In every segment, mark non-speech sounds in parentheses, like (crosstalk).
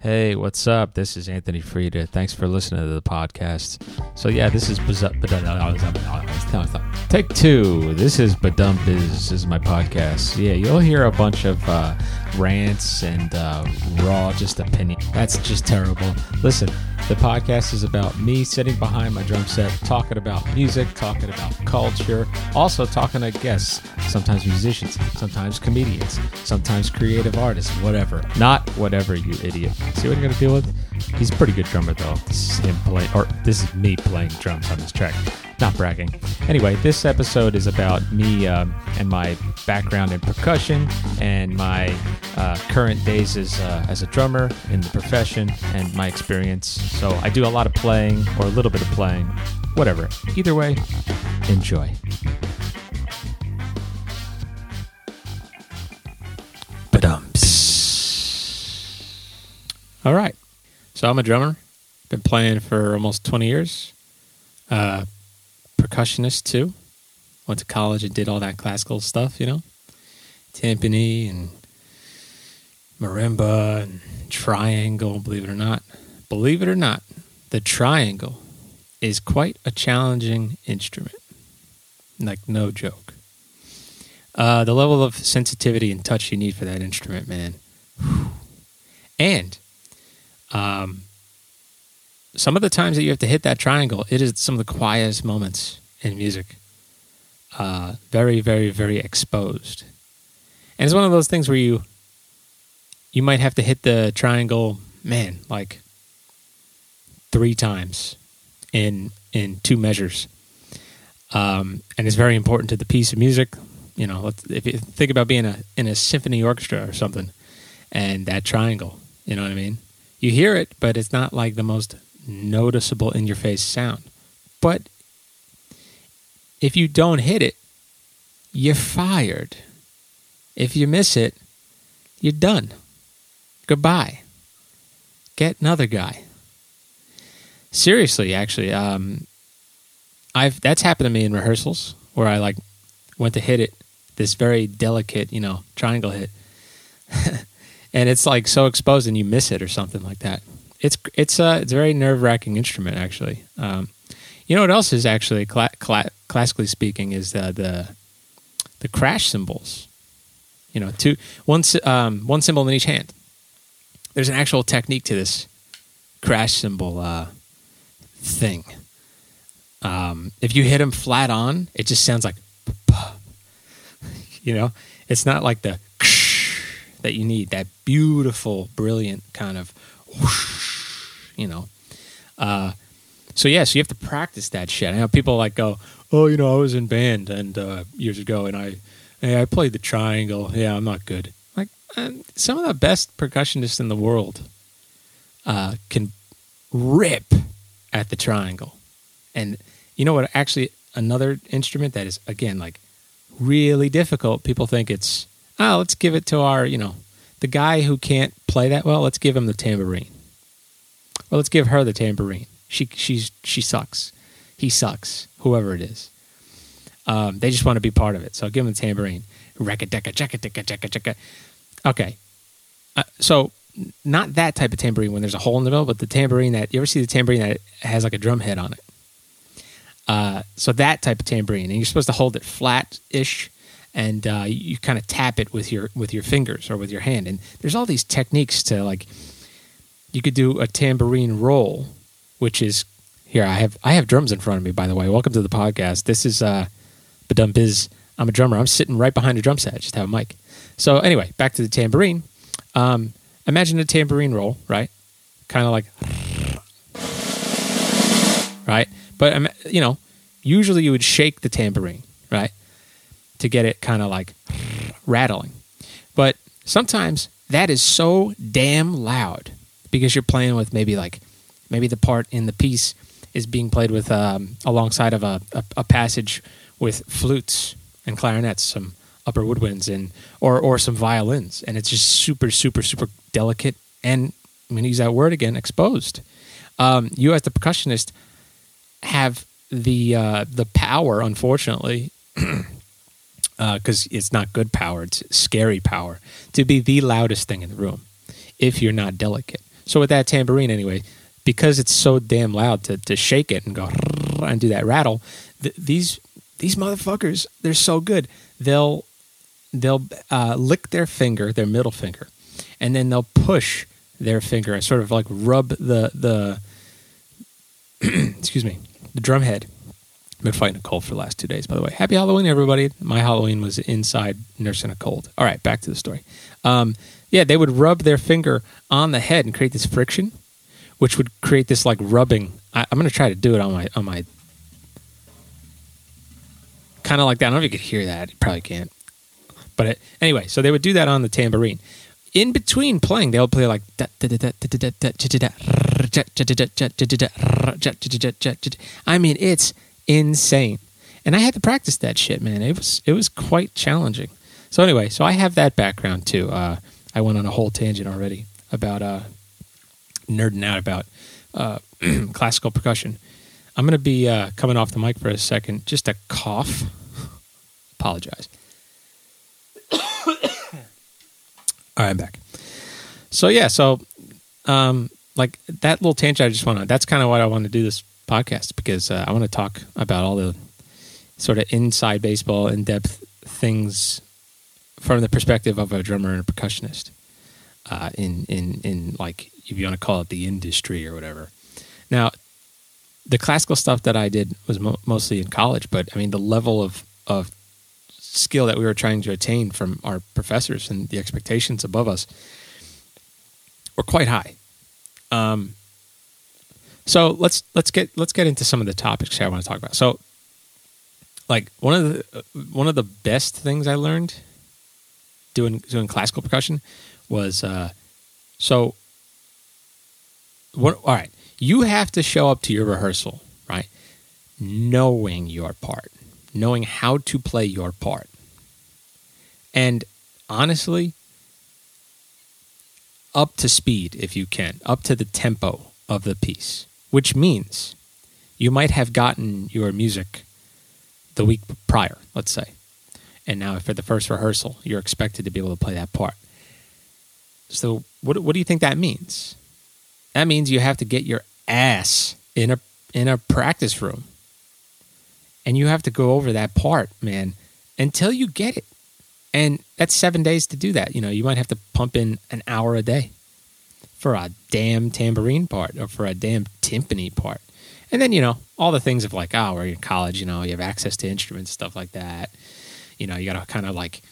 Hey, what's up? This is Anthony Freda. Thanks for listening to the podcast. So yeah, this is take two. This is Badum Biz. Is my podcast. Yeah, you'll hear a bunch of uh, rants and uh, raw just opinion. That's just terrible. Listen, the podcast is about me sitting behind my drum set, talking about music, talking about culture, also talking to guests, sometimes musicians, sometimes comedians, sometimes creative artists, whatever. Not whatever, you idiot. See what you're gonna deal with? He's a pretty good drummer though. This is him playing, or this is me playing drums on this track. Not bragging. Anyway, this episode is about me um, and my background in percussion and my uh, current days as uh, as a drummer in the profession and my experience. So I do a lot of playing or a little bit of playing, whatever. Either way, enjoy. All right. So I'm a drummer. Been playing for almost 20 years. Uh, percussionist too. Went to college and did all that classical stuff, you know, timpani and marimba and triangle. Believe it or not, believe it or not, the triangle is quite a challenging instrument. Like no joke. Uh, the level of sensitivity and touch you need for that instrument, man. And um, some of the times that you have to hit that triangle, it is some of the quietest moments in music. Uh, very, very, very exposed. And it's one of those things where you you might have to hit the triangle, man, like three times in in two measures. Um, and it's very important to the piece of music. You know, if you think about being a in a symphony orchestra or something, and that triangle, you know what I mean? You hear it, but it's not like the most noticeable in your face sound. But if you don't hit it, you're fired. If you miss it, you're done. Goodbye. Get another guy. Seriously, actually, um, I've that's happened to me in rehearsals where I like went to hit it, this very delicate, you know, triangle hit, (laughs) and it's like so exposed and you miss it or something like that it's it's a it's a very nerve wracking instrument actually. Um, you know what else is actually cla- cla- classically speaking is uh, the the crash cymbals. You know, two one um, one cymbal in each hand. There's an actual technique to this crash cymbal uh, thing. Um, if you hit them flat on, it just sounds like, you know, it's not like the (laughs) that you need. That beautiful, brilliant kind of (laughs) you know. Uh, so yeah, so you have to practice that shit. I know people like go, oh, you know, I was in band and uh, years ago, and I, hey, I played the triangle. Yeah, I'm not good. Like um, some of the best percussionists in the world uh, can rip at the triangle, and you know what? Actually, another instrument that is again like really difficult. People think it's oh, let's give it to our, you know, the guy who can't play that well. Let's give him the tambourine well, let's give her the tambourine. She she's she sucks. He sucks. Whoever it is. Um, they just want to be part of it. So give them the tambourine. Okay. Uh, so not that type of tambourine when there's a hole in the middle, but the tambourine that you ever see the tambourine that has like a drum head on it. Uh, so that type of tambourine, and you're supposed to hold it flat-ish, and uh, you, you kind of tap it with your with your fingers or with your hand. And there's all these techniques to like you could do a tambourine roll, which is here. I have I have drums in front of me. By the way, welcome to the podcast. This is uh, BaDumBizz. I'm a drummer. I'm sitting right behind a drum set. I just have a mic. So anyway, back to the tambourine. Um, imagine a tambourine roll, right? Kind of like, right? But um, you know, usually you would shake the tambourine, right, to get it kind of like rattling. But sometimes that is so damn loud because you're playing with maybe like maybe the part in the piece is being played with um, alongside of a, a, a, passage with flutes and clarinets, some upper woodwinds and or or some violins, and it's just super super super delicate and I'm going to use that word again, exposed. Um, you as the percussionist have the uh, the power, unfortunately, because (clears throat) uh, it's not good power; it's scary power to be the loudest thing in the room if you're not delicate. So with that tambourine, anyway, because it's so damn loud to, to shake it and go (laughs) and do that rattle, th- these these motherfuckers, they're so good. They'll they'll uh, lick their finger, their middle finger, and then they'll push their finger and sort of like rub the the (clears throat) excuse me the drum head. I've been fighting a cold for the last two days, by the way. Happy Halloween, everybody! My Halloween was inside nursing a cold. All right, back to the story. Um, yeah, they would rub their finger on the head and create this friction, which would create this like rubbing. I, I'm going to try to do it on my on my kind of like that. I don't know if you could hear that. You probably can't. But it, anyway, so they would do that on the tambourine. In between playing, they would play like. I mean, it's insane, and I had to practice that shit, man. It was it was quite challenging. So anyway, so I have that background too. Uh, I went on a whole tangent already about uh, nerding out about uh, classical percussion. I'm going to be uh, coming off the mic for a second, just a cough. Apologize. All right, I'm back. So yeah, so um, like that little tangent I just want to. That's kind of why I want to do this podcast because uh, I want to talk about all the sort of inside baseball, in depth things from the perspective of a drummer and a percussionist. Uh, in in in like if you want to call it the industry or whatever. Now, the classical stuff that I did was mo- mostly in college, but I mean the level of of skill that we were trying to attain from our professors and the expectations above us were quite high. Um, so let's let's get let's get into some of the topics I want to talk about. So, like one of the one of the best things I learned doing doing classical percussion was uh, so. What? All right, you have to show up to your rehearsal, right? Knowing your part knowing how to play your part. And honestly, up to speed if you can, up to the tempo of the piece, which means you might have gotten your music the week prior, let's say. And now, for the first rehearsal, you're expected to be able to play that part. So, what, what do you think that means? That means you have to get your ass in a in a practice room and you have to go over that part, man, until you get it. And that's seven days to do that. You know, you might have to pump in an hour a day for a damn tambourine part or for a damn timpani part. And then, you know, all the things of like, oh, we're in college, you know, you have access to instruments, stuff like that. You know, you got to kind of like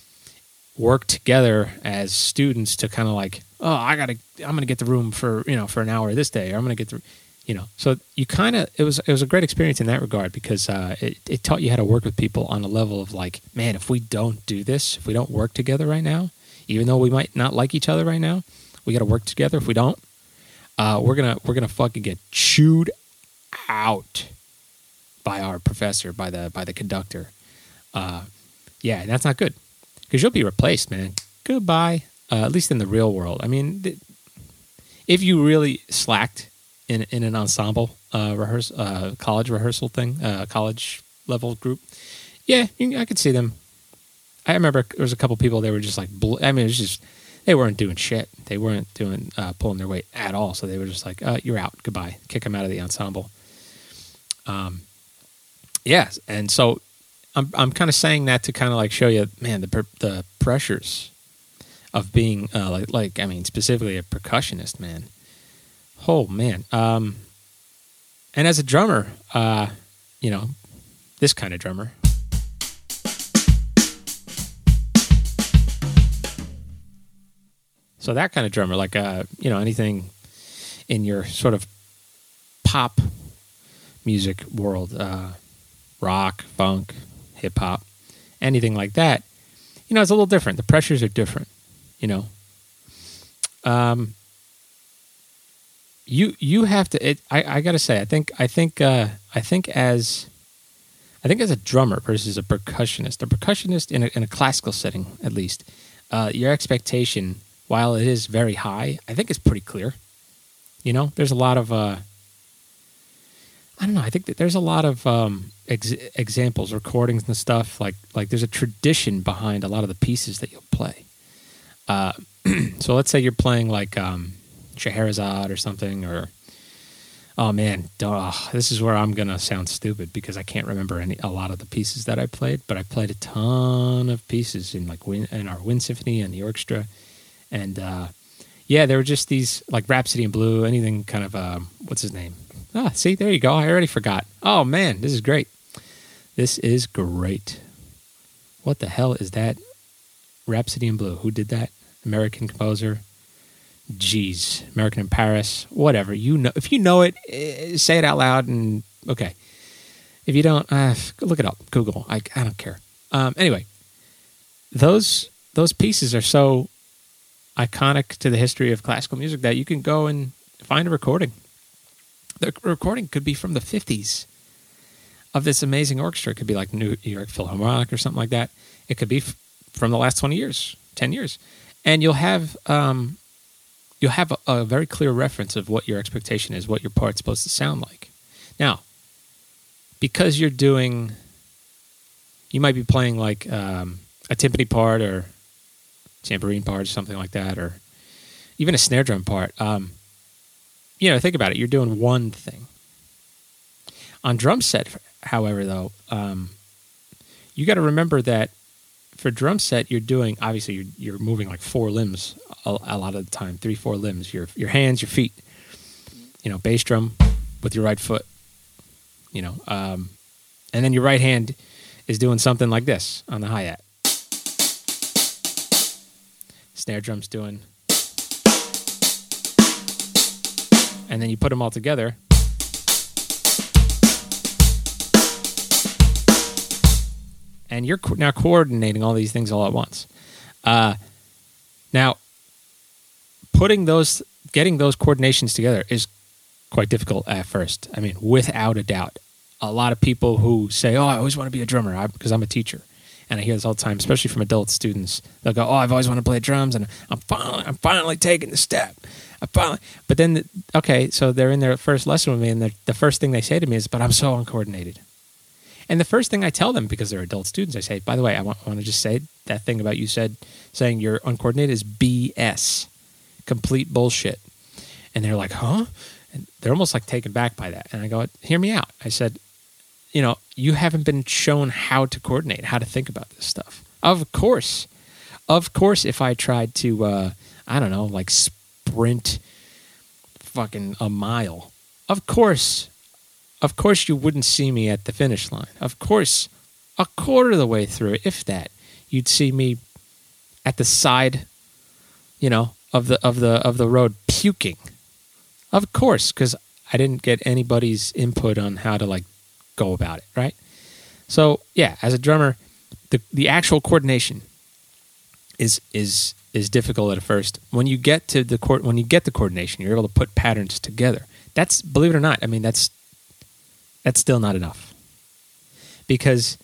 work together as students to kind of like, oh, I got to, I'm going to get the room for, you know, for an hour this day, or I'm going to get the, you know so you kind of it was it was a great experience in that regard because uh, it, it taught you how to work with people on a level of like man if we don't do this if we don't work together right now even though we might not like each other right now we got to work together. If we don't uh, we're gonna we're gonna fucking get chewed out by our professor by the by the conductor. Uh, yeah and that's not good because you'll be replaced man. Goodbye. Uh, at least in the real world. I mean th- if you really slacked in in an ensemble uh, uh, college rehearsal thing, uh, college level group. Yeah, I could see them. I remember there was a couple people they were just like, I mean, it was just they weren't doing shit. They weren't doing uh, pulling their weight at all. So they were just like, uh, "You're out, goodbye." Kick them out of the ensemble. Um, yes, and so I'm I'm kind of saying that to kind of like show you, man, the the pressures of being uh, like like I mean specifically a percussionist, man Oh man. Um, and as a drummer, uh, you know, this kind of drummer. So that kind of drummer, like uh, you know, anything in your sort of pop music world, uh, rock, funk, hip hop, anything like that, you know, it's a little different. The pressures are different, you know. Um, you you have to. It, I I gotta say, I think I think uh, I think as I think as a drummer versus a percussionist, a percussionist in a, in a classical setting at least, uh, your expectation, while it is very high, I think is pretty clear. You know, there's a lot of uh, I don't know. I think that there's a lot of um, ex- examples, recordings, and stuff. Like like there's a tradition behind a lot of the pieces that you'll play. Uh, (clears throat) so let's say you're playing like um, Scheherazade or something, or oh man, duh, this is where I'm gonna sound stupid because I can't remember any a lot of the pieces that I played, but I played a ton of pieces in like wind, in our wind symphony and the orchestra, and uh, yeah, there were just these like Rhapsody in Blue, anything kind of um, what's his name? Ah, see, there you go. I already forgot. Oh man, this is great. This is great. What the hell is that? Rhapsody in Blue. Who did that? American composer. Jeez, American in Paris. Whatever you know. If you know it, eh, say it out loud. And okay, if you don't, uh, look it up. Google. I I don't care. Um, anyway, those those pieces are so iconic to the history of classical music that you can go and find a recording. The recording could be from the fifties of this amazing orchestra. It could be like New York Philharmonic or something like that. It could be f- from the last 20 years, 10 years. And you'll have um, you'll have a, a, very clear reference of what your expectation is, what your part's supposed to sound like. Now, because you're doing, you might be playing like um, a timpani part or tambourine part or something like that, or even a snare drum part. Um, you know, think about it. You're doing one thing. On drum set, however, though, um, you got to remember that for drum set, you're doing obviously you're, you're moving like four limbs a, a, lot of the time, three, four limbs. Your your hands, your feet. You know, bass drum with your right foot. You know, um, and then your right hand is doing something like this on the hi hat. Snare drum's doing, and then you put them all together and you're co- now coordinating all these things all at once. Uh, now, putting those, getting those coordinations together is quite difficult at first. I mean, without a doubt. A lot of people who say, "Oh, I always want to be a drummer," because I'm a teacher, and I hear this all the time, especially from adult students. They'll go, "Oh, I've always wanted to play drums, and I'm finally, I'm finally taking the step." I finally, but then, the, okay, so they're in their first lesson with me, and the first thing they say to me is, "But I'm so uncoordinated." And the first thing I tell them, because they're adult students, I say, by the way, I want, I want to just say that thing about you said saying you're uncoordinated is BS, complete bullshit. And they're like, huh? And they're almost like taken back by that. And I go, hear me out. I said, you know, you haven't been shown how to coordinate, how to think about this stuff. Of course. Of course, if I tried to, uh, I don't know, like sprint fucking a mile, of course of course you wouldn't see me at the finish line. Of course, a quarter of the way through, if that, you'd see me at the side, you know, of the of the of the road puking. Of course, because I didn't get anybody's input on how to like go about it, right? So yeah, as a drummer, the the actual coordination is is is difficult at first. When you get to the court, when you get the coordination, you're able to put patterns together. That's believe it or not. I mean, that's that's still not enough. Because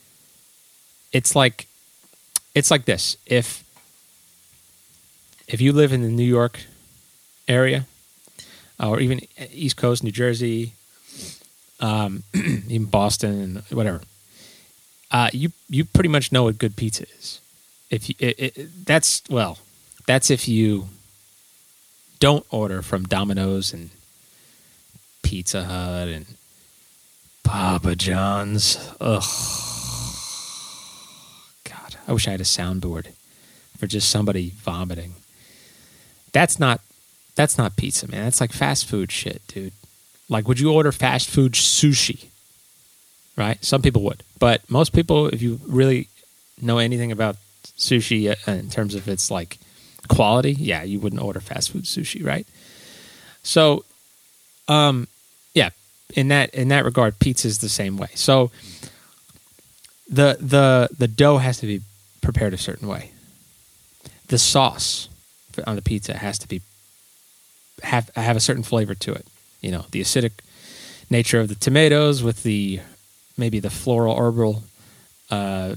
it's like it's like this. If if you live in the New York area or even East Coast, New Jersey, um, (clears throat) Boston and whatever, uh, you you pretty much know what good pizza is. If you, it, it, that's well, that's if you don't order from Domino's and Pizza Hut and Papa John's. Ugh. God, I wish I had a soundboard for just somebody vomiting. That's not that's not pizza, man. That's like fast food shit, dude. Like would you order fast food sushi? Right? Some people would. But most people if you really know anything about sushi uh, in terms of its like quality, yeah, you wouldn't order fast food sushi, right? So um in that in that regard, pizza is the same way. So the the the dough has to be prepared a certain way. The sauce on the pizza has to be have have a certain flavor to it. You know, the acidic nature of the tomatoes with the maybe the floral herbal uh,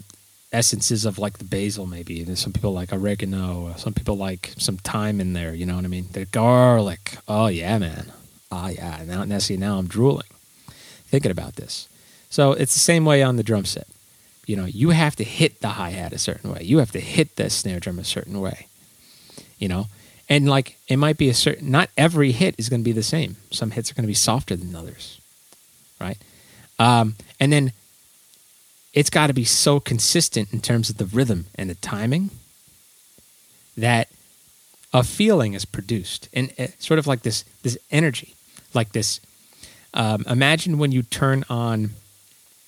essences of like the basil maybe. There's some people like oregano. Some people like some thyme in there. You know what I mean? The garlic. Oh yeah, man. Ah, yeah. Now, now see, now I'm drooling thinking about this. So it's the same way on the drum set. You know, you have to hit the hi hat a certain way. You have to hit the snare drum a certain way. You know, And like it might be a certain not every hit is going to be the same. Some hits are going to be softer than others. Right? Um, and then it's got to be so consistent in terms of the rhythm and the timing that a feeling is produced and uh, sort of like this this energy like this um, imagine when you turn on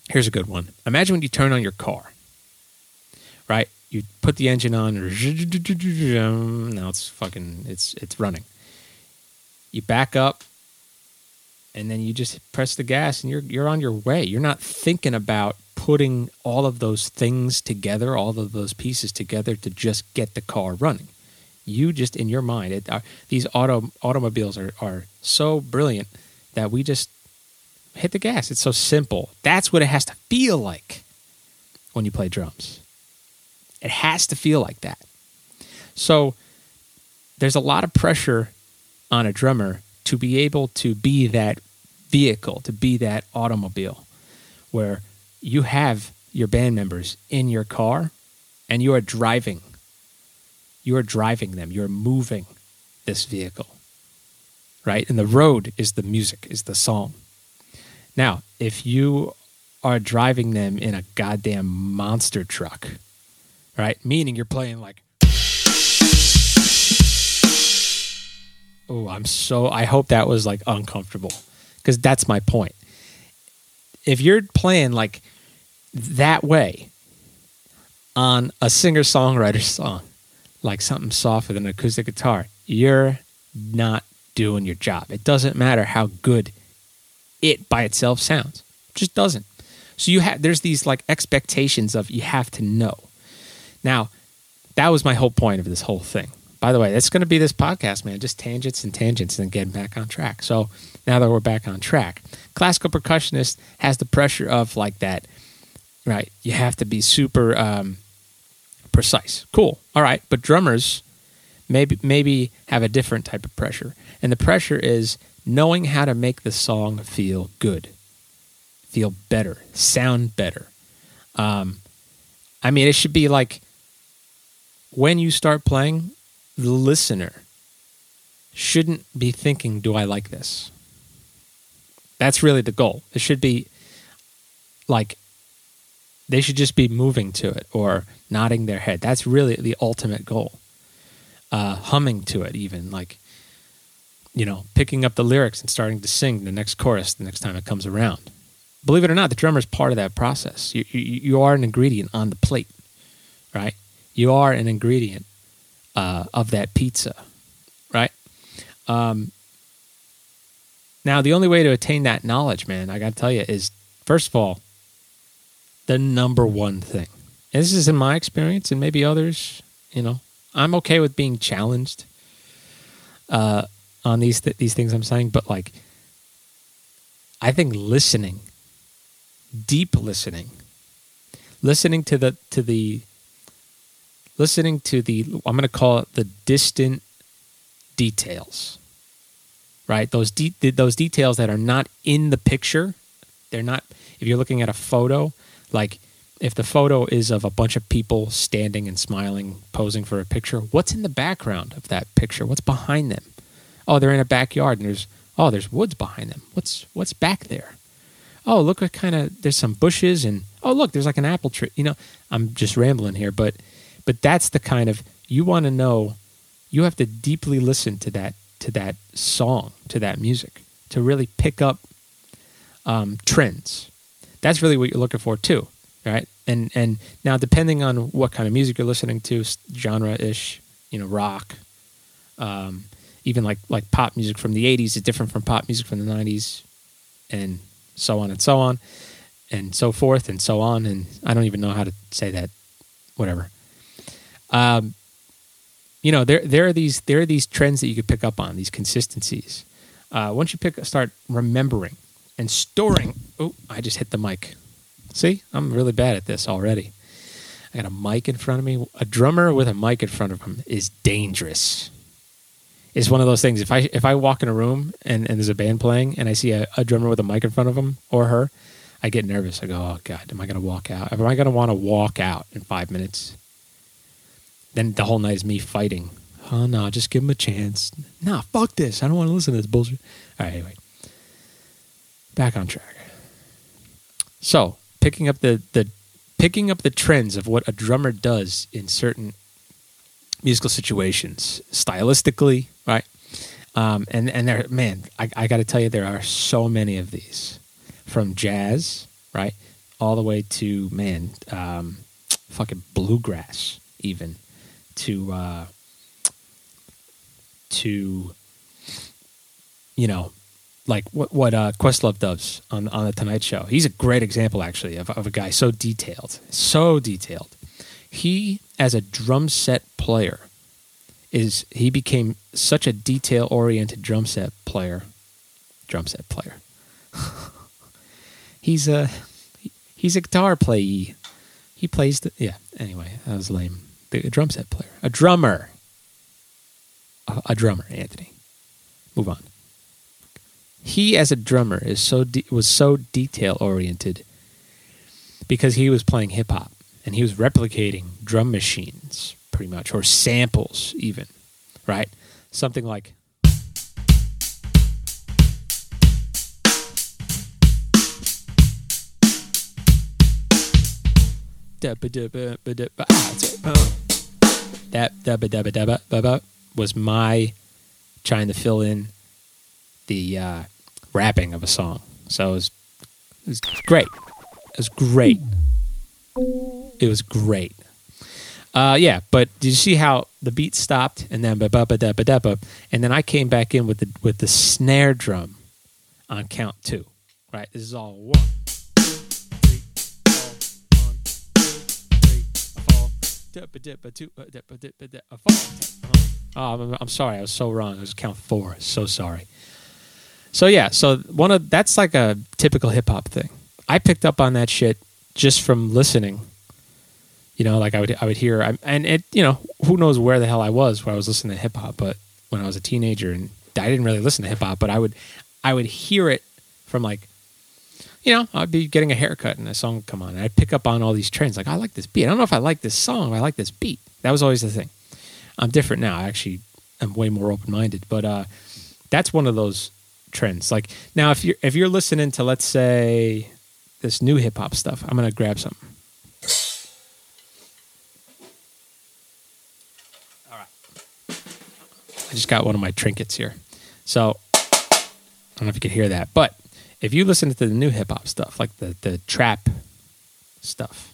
here's a good one. Imagine when you turn on your car right? You put the engine on now it's fucking it's it's running. You back up and then you just press the gas and you're you're on your way. You're not thinking about putting all of those things together all of those pieces together to just get the car running you just in your mind it, uh, these auto automobiles are, are so brilliant that we just hit the gas. It's so simple. That's what it has to feel like when you play drums. It has to feel like that. So there's a lot of pressure on a drummer to be able to be that vehicle to be that automobile where you have your band members in your car and you are driving you are driving them, you're moving this vehicle, right? And the road is the music, is the song. Now, if you are driving them in a goddamn monster truck, right? Meaning you're playing like, oh, I'm so, I hope that was like uncomfortable because that's my point. If you're playing like that way on a singer songwriter (laughs) song, like something softer than an acoustic guitar, you're not doing your job. It doesn't matter how good it by itself sounds. It just doesn't. So you have there's these like expectations of you have to know. Now, that was my whole point of this whole thing. By the way, that's going to be this podcast, man. Just tangents and tangents and getting back on track. So now that we're back on track, classical percussionist has the pressure of like that, right? You have to be super um, precise. Cool. All right. But drummers maybe maybe have a different type of pressure. And the pressure is knowing how to make the song feel good, feel better, sound better. Um, I mean, it should be like when you start playing, the listener shouldn't be thinking, Do I like this? That's really the goal. It should be like they should just be moving to it or nodding their head. That's really the ultimate goal. Uh, humming to it, even like, you know, picking up the lyrics and starting to sing the next chorus the next time it comes around. Believe it or not, the drummer is part of that process. You, you, you are an ingredient on the plate, right? You are an ingredient uh, of that pizza, right? Um, now, the only way to attain that knowledge, man, I got to tell you, is first of all, the number one thing. And this is in my experience, and maybe others. You know, I'm okay with being challenged uh, on these th- these things I'm saying, but like, I think listening, deep listening, listening to the to the listening to the I'm going to call it the distant details, right? Those de- those details that are not in the picture. They're not. If you're looking at a photo, like, if the photo is of a bunch of people standing and smiling, posing for a picture, what's in the background of that picture? What's behind them? Oh, they're in a backyard and there's oh, there's woods behind them. What's what's back there? Oh, look what kind of there's some bushes and oh, look, there's like an apple tree. You know, I'm just rambling here, but but that's the kind of you want to know. You have to deeply listen to that to that song, to that music, to really pick up um, trends that's really what you're looking for too, right? And and now depending on what kind of music you're listening to, genre ish, you know, rock, um, even like like pop music from the '80s is different from pop music from the '90s, and so on and so on, and so forth and so on. And I don't even know how to say that. Whatever. Um, you know, there there are these there are these trends that you could pick up on these consistencies. Uh, once you pick start remembering and storing. Oh, I just hit the mic. See, I'm really bad at this already. I got a mic in front of me. A drummer with a mic in front of him is dangerous. It's one of those things. If I if I walk in a room and, and there's a band playing and I see a, a drummer with a mic in front of him or her, I get nervous. I go, oh God, am I going to walk out? Am I going to want to walk out in five minutes? Then the whole night is me fighting. Oh no, just give him a chance. Nah, fuck this. I don't want to listen to this bullshit. All right, anyway. Back on track. So, picking up the the picking up the trends of what a drummer does in certain musical situations, stylistically, right? Um, and and there, man, I, I got to tell you, there are so many of these, from jazz, right, all the way to man, um, fucking bluegrass, even to uh, to you know like what what uh, Questlove does on on the Tonight Show. He's a great example, actually, of, of a guy so detailed, so detailed. He, as a drum set player, is he became such a detail oriented drum set player. Drum set player. (laughs) he's a he's a guitar player. He plays the yeah. Anyway, that was lame. The a drum set player, a drummer, a, a drummer. Anthony, move on he as a drummer is so de- was so detail oriented because he was playing hip hop and he was replicating drum machines pretty much or samples even right? Something like that was my trying to fill in the uh, rapping of a song. So it was, it was great. It was great. It was great. Uh, yeah, but did you see how the beat stopped and then ba ba ba da ba da ba, and then I came back in with the with the snare drum on count two. Right, this is all one, two, three, four, one, two, three, four, Oh, I'm, I'm sorry, I was so wrong. It was count four. So sorry. So yeah, so one of that's like a typical hip hop thing. I picked up on that shit just from listening. You know, like I would I would hear and it you know who knows where the hell I was where I was listening to hip hop, but when I was a teenager and I didn't really listen to hip hop, but I would I would hear it from like you know, I'd be getting a haircut and a song would come on and I'd pick up on all these trends. Like I like this beat. I don't know if I like this song, I like this beat. That was always the thing. I'm different now. I actually am way more open minded, but uh, that's one of those trends. Like now, if you're if you're listening to let's say this new hip hop stuff, I'm gonna grab some. All right, I just got one of my trinkets here, so I don't know if you can hear that, but if you listen to the new hip hop stuff, like the the trap stuff,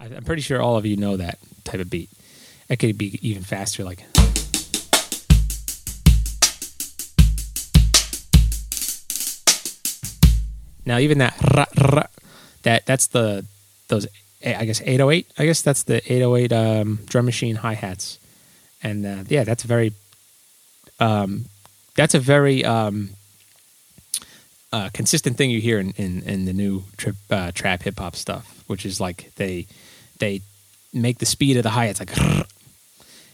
I'm pretty sure all of you know that type of beat. It could be even faster, like. Now, even that that that's the those I guess 808. I guess that's the 808 um, drum machine hi hats, and uh, yeah, that's very um, that's a very um, uh, consistent thing you hear in, in, in the new trip, uh, trap hip hop stuff, which is like they they make the speed of the hi. It's like, (laughs)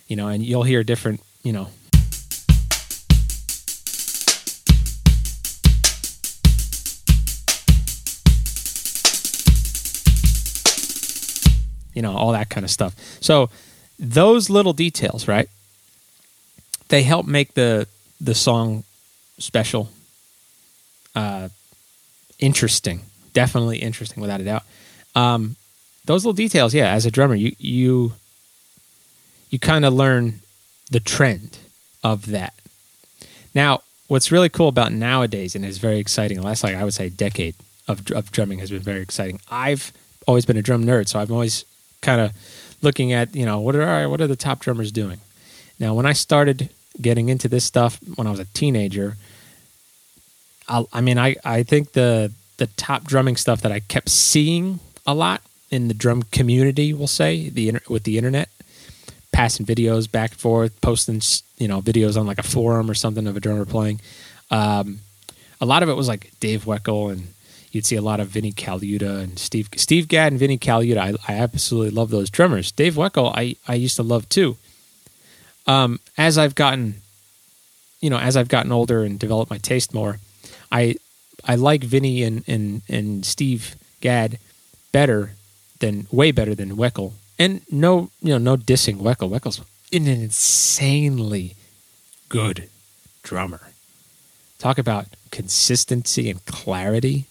you know, and you'll hear different, you know. You know, all that kind of stuff. So those little details, right? They help make the the song special, uh, interesting, definitely interesting, without a doubt. Um, those little details, yeah, as a drummer, you you you kind of learn the trend of that. Now, what's really cool about nowadays and is very exciting, last like I would say decade of of drumming has been very exciting. I've always been a drum nerd, so I'm always kind of looking at, you know, what are what are the top drummers doing? Now, when I started getting into this stuff when I was a teenager, I'll, I mean, I I think the the top drumming stuff that I kept seeing a lot in the drum community, we'll say, the with the internet, passing videos back and forth, posting you know videos on like a forum or something of a drummer playing. Um, a lot of it was like Dave Weckl, and you'd see a lot of Vinnie Colaiuta and Steve Steve Gadd and Vinnie Colaiuta. I, I absolutely love those drummers. Dave Weckl, I I used to love too. Um, as I've gotten, you know, as I've gotten older and developed my taste more, I I like Vinny and and and Steve Gadd better than way better than Weckl. And no, you know, no dissing Weckl. Weckl's an insanely good drummer. Talk about consistency and clarity.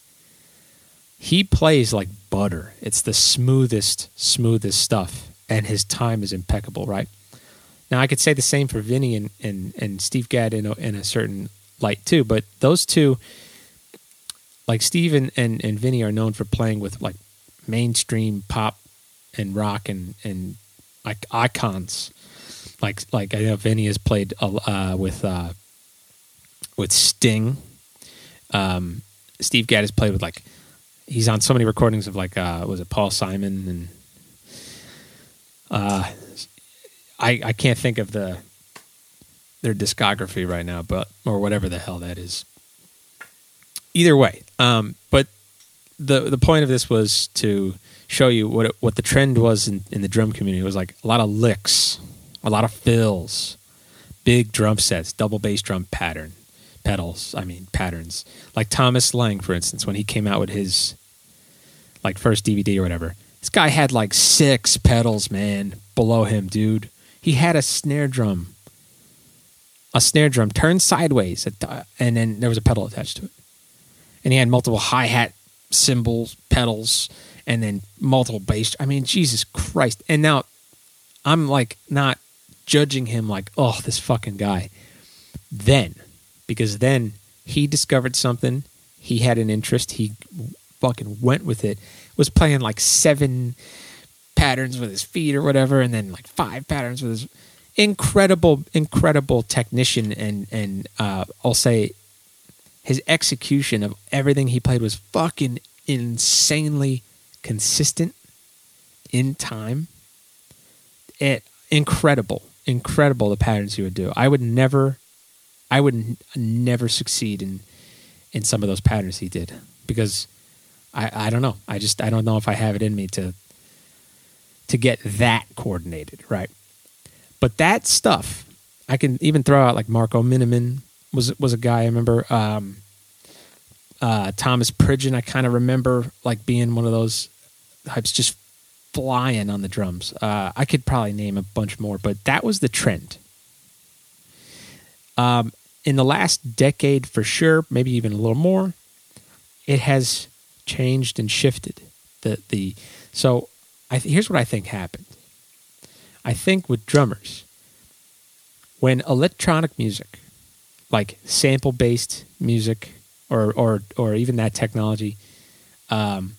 He plays like butter. It's the smoothest, smoothest stuff, and his time is impeccable, right? Now, I could say the same for Vinny and, and, and Steve Gadd in a, in a certain light too, but those two, like Steve and, and, and Vinny, are known for playing with like mainstream pop and rock and, and like icons. Like like I know Vinny has played uh, with uh, with Sting. Um, Steve Gadd has played with like he's on so many recordings of like uh, was it Paul Simon and uh, I I can't think of the their discography right now, but or whatever the hell that is. Either way, um, but the the point of this was to show you what it, what the trend was in, in the drum community. It was like a lot of licks, a lot of fills, big drum sets, double bass drum pattern, pedals. I mean patterns. Like Thomas Lang, for instance, when he came out with his like first DVD or whatever, this guy had like six pedals, man, below him, dude. He had a snare drum, a snare drum turned sideways, and then there was a pedal attached to it, and he had multiple hi hat cymbals, pedals, and then multiple bass. I mean, Jesus Christ! And now I'm like not judging him like, oh, this fucking guy. Then, because then he discovered something, he had an interest, he fucking went with it. Was playing like seven patterns with his feet or whatever, and then like five patterns with his incredible, incredible technician and and uh, I'll say his execution of everything he played was fucking insanely consistent in time. It incredible, incredible the patterns he would do. I would never, I would n- never succeed in in some of those patterns he did because I I don't know. I just I don't know if I have it in me to to get that coordinated right. But that stuff I can even throw out like Marco Minnemann was was a guy I remember. Um, uh, Thomas Pridgen, I kind of remember like being one of those types, just flying on the drums. Uh, I could probably name a bunch more, but that was the trend. Um, in the last decade, for sure, maybe even a little more, it has changed and shifted. The the so I, here's what I think happened. I think with drummers, when electronic music, like sample based music, or or or even that technology, um,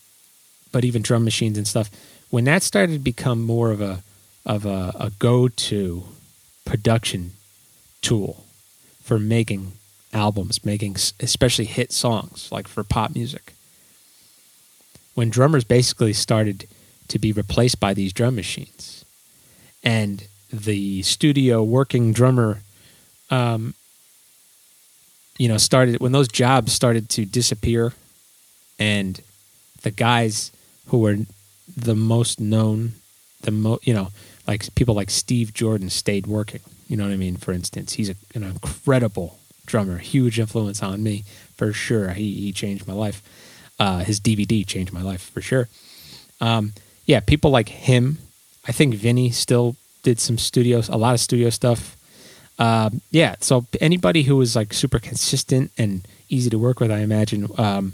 but even drum machines and stuff, when that started to become more of a of a, a go to production tool for making albums, making especially hit songs, like for pop music. When drummers basically started to be replaced by these drum machines, and the studio working drummer um, you know started when those jobs started to disappear and the guys who were the most known the most you know like people like Steve Jordan stayed working. You know what I mean? For instance he's a, an incredible drummer huge influence on me for sure. He, he changed my life. Uh, his DVD changed my life for sure. Um, yeah people like him I think Vinny still did some studios a lot of studio stuff um, yeah, so anybody who was like super consistent and easy to work with, I imagine, um,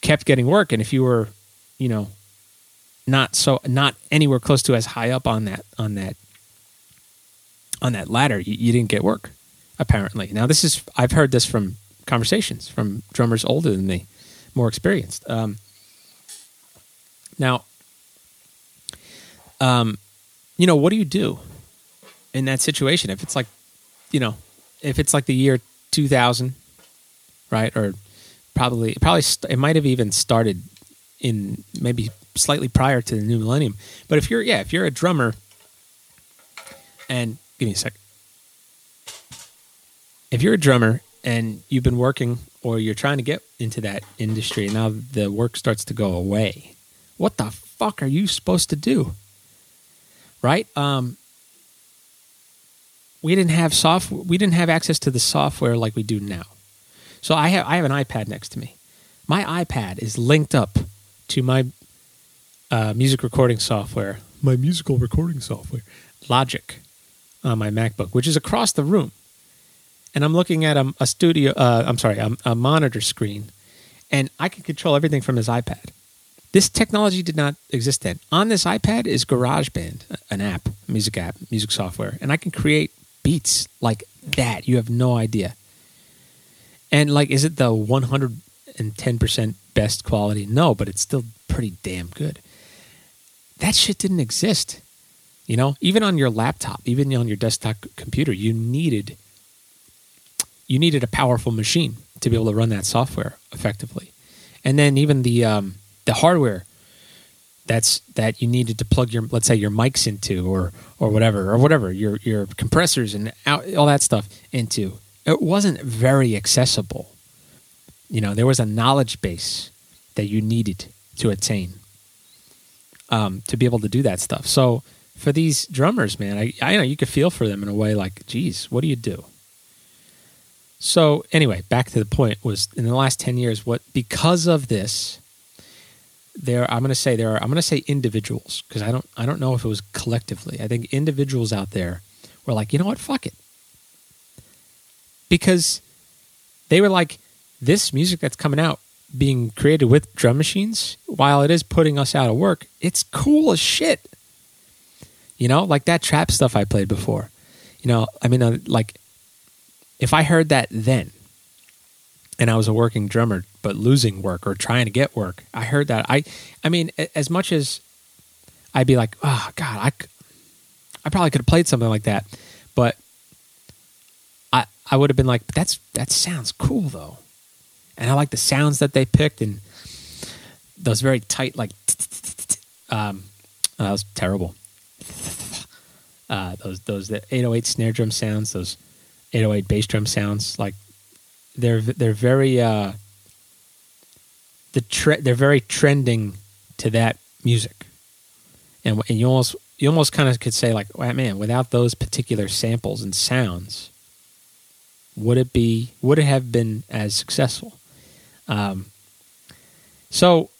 kept getting work. And if you were, you know, not so not anywhere close to as high up on that on that on that ladder, you, you didn't get work. Apparently, now this is I've heard this from conversations from drummers older than me, more experienced. Um, now, um, you know, what do you do in that situation. If it's like, you know, if it's like the year 2000, right? Or probably, probably, it might have even started in maybe slightly prior to the new millennium. But if you're, yeah, if you're a drummer and give me a sec. If you're a drummer and you've been working or you're trying to get into that industry and now the work starts to go away, what the fuck are you supposed to do? Right? Um, we didn't have software we didn't have access to the software like we do now So I have I have an iPad next to me. My iPad is linked up to my uh, music recording software, my musical recording software, Logic, on my MacBook, which is across the room. And I'm looking at a, a studio. Uh, I'm sorry, a, a monitor screen, and I can control everything from this iPad. This technology did not exist then. On this iPad is GarageBand, an app, music app, music software, and I can create beats like that. You have no idea. And like, is it the 110% best quality? No, but it's still pretty damn good. That shit didn't exist. You know, even on your laptop, even on your desktop computer, you needed you needed a powerful machine to be able to run that software effectively. And then even the um, the hardware that's that you needed to plug your let's say your mics into or or whatever or whatever your your compressors and out, all that stuff into. It wasn't very accessible. You know there was a knowledge base that you needed to attain um, to be able to do that stuff. So for these drummers man I, I know you could feel for them in a way like geez what do you do? So anyway back to the point was in the last 10 years what because of this there I'm going to say there are I'm going to say individuals because I don't I don't know if it was collectively. I think individuals out there were like, "You know what? Fuck it." Because they were like this music that's coming out being created with drum machines, while it is putting us out of work, it's cool as shit. You know, like that trap stuff I played before. You know, I mean, uh, like if I heard that then, and I was a working drummer, but losing work or trying to get work. I heard that. I, I mean, as much as I'd be like, oh God, I, I probably could have played something like that, but I, I would have been like, that's that sounds cool though, and I like the sounds that they picked and those very tight like, (tsk) um, that was terrible. Uh, those those 808 snare drum sounds, those 808 bass drum sounds, like they're they're very uh, the tre- they're very trending to that music, and, and you almost you almost kind of could say like, man, without those particular samples and sounds, would it be would it have been as successful? Um, so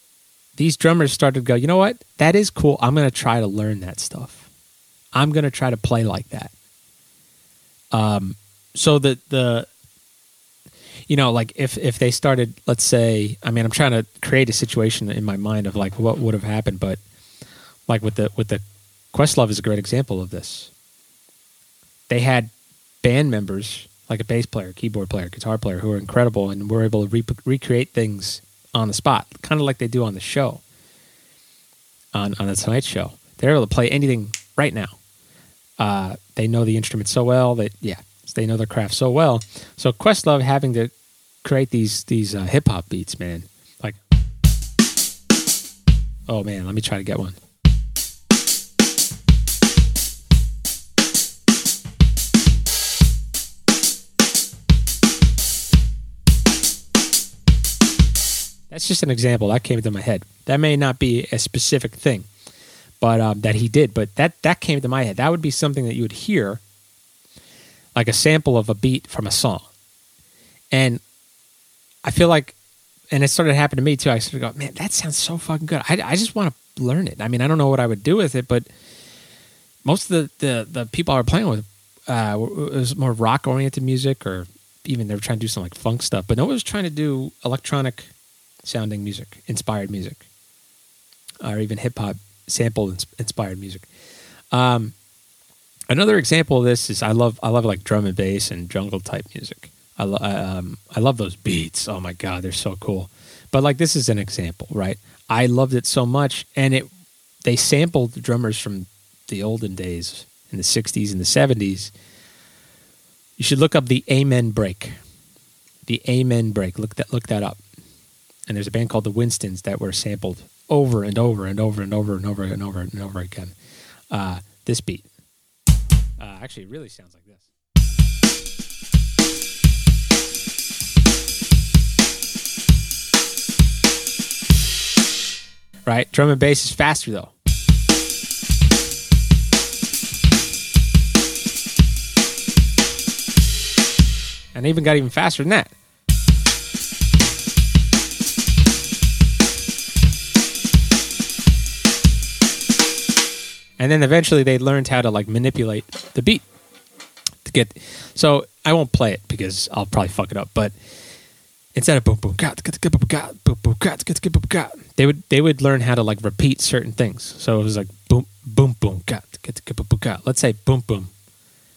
these drummers started to go, you know what, that is cool. I'm going to try to learn that stuff. I'm going to try to play like that. Um, so the the you know, like if if they started, let's say, I mean, I'm trying to create a situation in my mind of like what would have happened, but like with the with the Questlove is a great example of this. They had band members like a bass player, keyboard player, guitar player who are incredible and were able to re- recreate things on the spot, kind of like they do on the show, on on the Tonight Show. They're able to play anything right now. Uh, they know the instrument so well that yeah, they know their craft so well. So Questlove having to create these these uh, hip hop beats, man. Like, oh man, let me try to get one. That's just an example that came to my head. That may not be a specific thing, but um, that he did. But that that came to my head. That would be something that you would hear like a sample of a beat from a song. And I feel like, and it started to happen to me too. I started to go, man, that sounds so fucking good. I, I just want to learn it. I mean, I don't know what I would do with it, but most of the, the, the people I were playing with uh, was more rock oriented music, or even they were trying to do some like funk stuff. But no one was trying to do electronic sounding music, inspired music, or even hip hop sample inspired music. Um, another example of this is I love I love like drum and bass and jungle type music. I lo- um, I love those beats. Oh my god, they're so cool. But like this is an example, right? I loved it so much, and it they sampled drummers from the olden days in the '60s and the '70s. You should look up the Amen Break. The Amen Break. Look that look that up. And there's a band called the Winstons that were sampled over and over and over and over and over and over and over again. Uh, this beat. Uh, actually, it really sounds like this. Right? Drum and bass is faster though. And even got even faster than that. And then eventually they learned how to like manipulate the beat to get. So I won't play it because I'll probably fuck it up. But instead of boom boom got boom boom boom got they would they would learn how to like repeat certain things. So it was like boom boom boom got boom boom got. Let's say boom boom.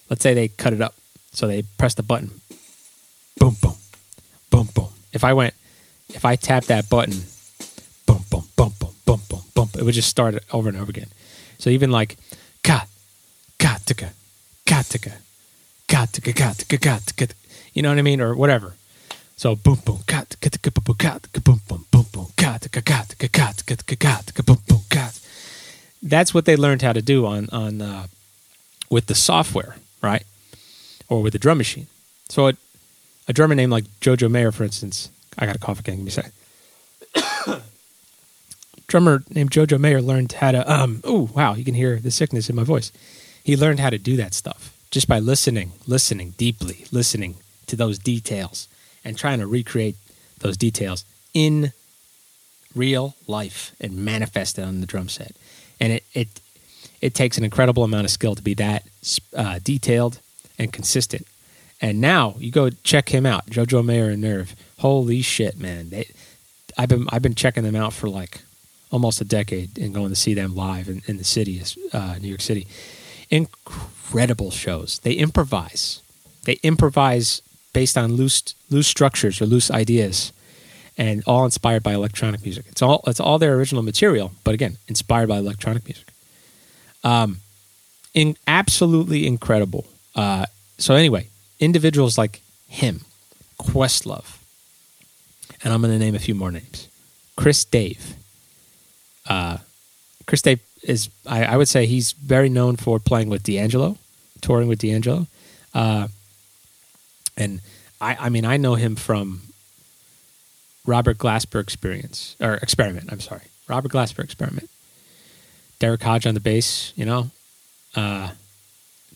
Let's say they cut it up. So they press the button. Boom boom boom boom. If I went, if I tapped that button, boom boom boom boom boom boom boom, it would just start over and over again. So even like ka ka tika ka tika ka tika ka tika ka tika, you know what I mean, or whatever. So boom boom ka tika tika boom boom ka tika boom boom boom boom ka tika ka tika ka tika tika ka tika boom boom ka. That's what they learned how to do on on uh, with the software, right, or with the drum machine. So it, a drummer named like Jojo Mayer, for instance, I got a cough again. Give me a second. Drummer named Jojo Mayer learned how to. Um, oh wow, you can hear the sickness in my voice. He learned how to do that stuff just by listening, listening deeply, listening to those details, and trying to recreate those details in real life and manifest it on the drum set. And it it it takes an incredible amount of skill to be that uh, detailed and consistent. And now you go check him out, Jojo Mayer and Nerve. Holy shit, man! They, I've been I've been checking them out for like almost a decade and going to see them live in, in the city, uh, New York City. Incredible shows. They improvise. They improvise based on loose loose structures or loose ideas, and all inspired by electronic music. It's all it's all their original material, but again, inspired by electronic music. Um, in absolutely incredible. Uh, so anyway, individuals like him, Questlove, and I'm going to name a few more names. Chris Dave, uh, Chris Dave is, I, I, would say, he's very known for playing with D'Angelo, touring with D'Angelo, uh, and I, I mean, I know him from Robert Glasper Experience or Experiment. I'm sorry, Robert Glasper Experiment. Derrick Hodge on the bass, you know, uh,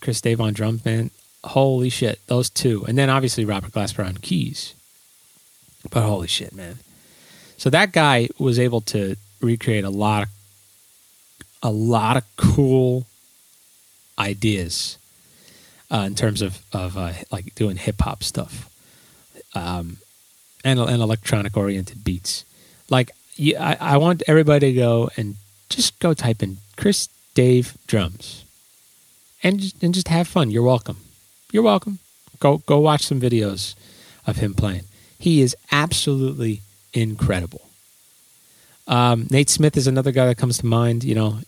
Chris Dave on drums, man. Holy shit, those two, and then obviously Robert Glasper on keys. But holy shit, man! So that guy was able to recreate a lot of a lot of cool ideas uh, in terms of of uh, like doing hip hop stuff, um, and and electronic oriented beats. Like I, I want everybody to go and just go type in Chris Dave drums, and just, and just have fun. You're welcome. You're welcome. Go go watch some videos of him playing. He is absolutely incredible. Um, Nate Smith is another guy that comes to mind. You know,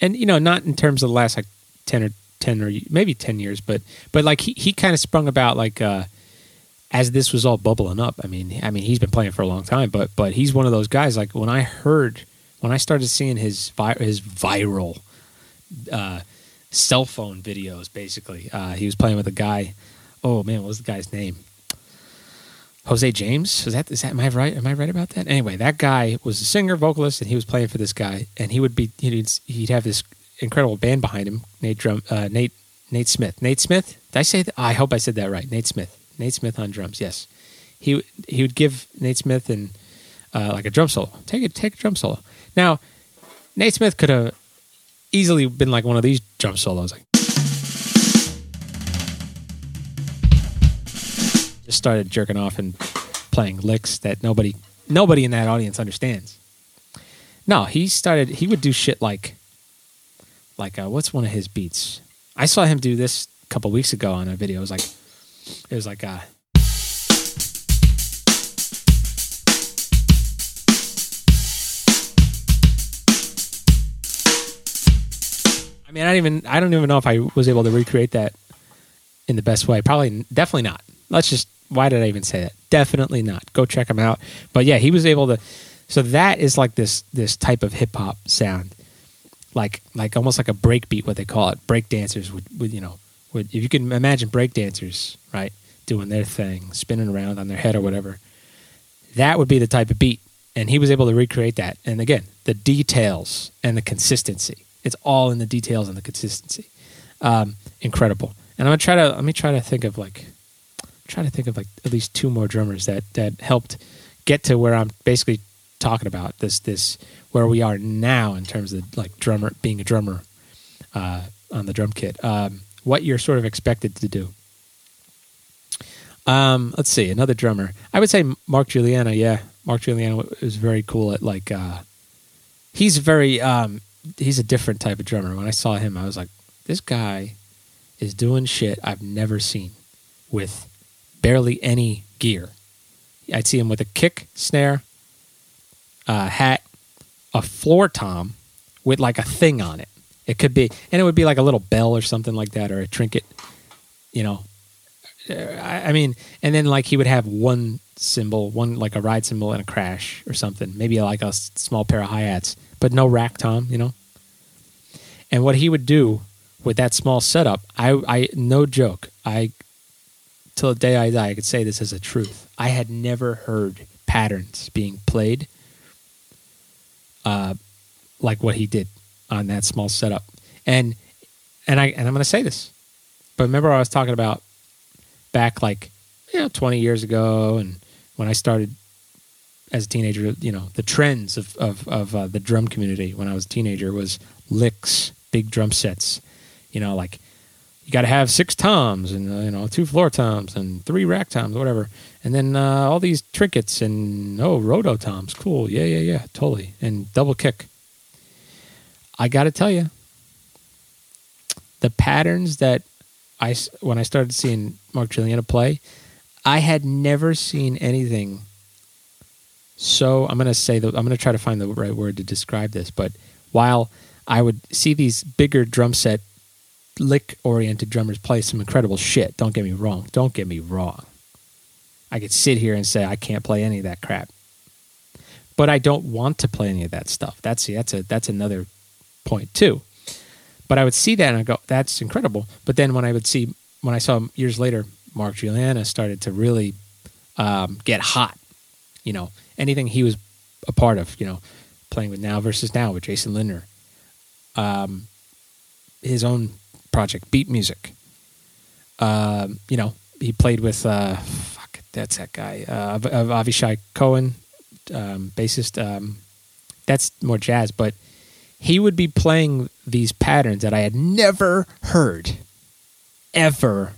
and you know, not in terms of the last like ten or ten or maybe ten years, but but like he he kind of sprung about like uh, as this was all bubbling up. I mean, I mean, he's been playing for a long time, but but he's one of those guys. Like when I heard when I started seeing his vi- his viral uh, cell phone videos, basically, uh, he was playing with a guy. Oh man, what was the guy's name? Jose James. Is that is that am I right? Am I right about that? Anyway, that guy was a singer, vocalist, and he was playing for this guy, and he would be he'd, he'd have this incredible band behind him. Nate drum, uh, Nate Nate Smith. Nate Smith. Did I say? That? I hope I said that right. Nate Smith. Nate Smith on drums. Yes, he he would give Nate Smith and uh, like a drum solo. Take it. Take a drum solo. Now, Nate Smith could have easily been like one of these drum solos, like. Just started jerking off and playing licks that nobody nobody in that audience understands. No, he started. He would do shit like, like uh, what's one of his beats? I saw him do this a couple weeks ago on a video. It was like, it was like, uh, I mean, I don't even I don't even know if I was able to recreate that in the best way. Probably, definitely not. Let's just why did I even say that? Definitely not. Go check him out. But yeah, he was able to. So that is like this this type of hip hop sound, like like almost like a break beat, what they call it. Break dancers would, would you know, would if you can imagine break dancers, right, doing their thing, spinning around on their head or whatever. That would be the type of beat, and he was able to recreate that. And again, the details and the consistency. It's all in the details and the consistency. Um, incredible. And I'm gonna try to let me try to think of like trying to think of like at least two more drummers that that helped get to where I'm basically talking about this this where we are now in terms of like drummer being a drummer uh, on the drum kit. Um, what you're sort of expected to do. Um, let's see, another drummer. I would say Mark Guiliana. Yeah, Mark Guiliana is very cool at like. Uh, he's very. Um, he's a different type of drummer. When I saw him, I was like, this guy is doing shit I've never seen with barely any gear. I'd see him with a kick, snare, a hat, a floor tom with like a thing on it. It could be, and it would be like a little bell or something like that, or a trinket. You know, I, mean, and then like he would have one cymbal, one like a ride cymbal and a crash or something. Maybe like a small pair of hi hats, but no rack tom. You know. And what he would do with that small setup, I, I no joke, I till the day I die, I could say this as a truth. I had never heard patterns being played uh, like what he did on that small setup. And and I and I'm to say this, but remember I was talking about back like you know 20 years ago, and when I started as a teenager, you know the trends of of, of uh, the drum community when I was a teenager was licks, big drum sets, you know like you got to have six toms and uh, you know two floor toms and three rack toms, whatever, and then uh, all these trinkets and oh roto toms, cool, yeah, yeah, yeah, totally, and double kick. I got to tell you, the patterns that I when I started seeing Mark Guiliana play, I had never seen anything. So I'm to say I'm to try to find the right word to describe this, but while I would see these bigger drum set lick oriented drummers play some incredible shit. Don't get me wrong. Don't get me wrong. I could sit here and say I can't play any of that crap. But I don't want to play any of that stuff. That's that's a that's another point too. But I would see that and I go, that's incredible. But then when I would see when I saw years later, Mark Guiliana started to really um, get hot. You know, anything he was a part of, you know, playing with Now versus Now with Jason Lindner. Um, his own project, Beat Music. Um, you know, he played with uh, fuck, that's that guy, uh, Avishai Cohen, um, bassist. Um, that's more jazz, but he would be playing these patterns that I had never heard, ever.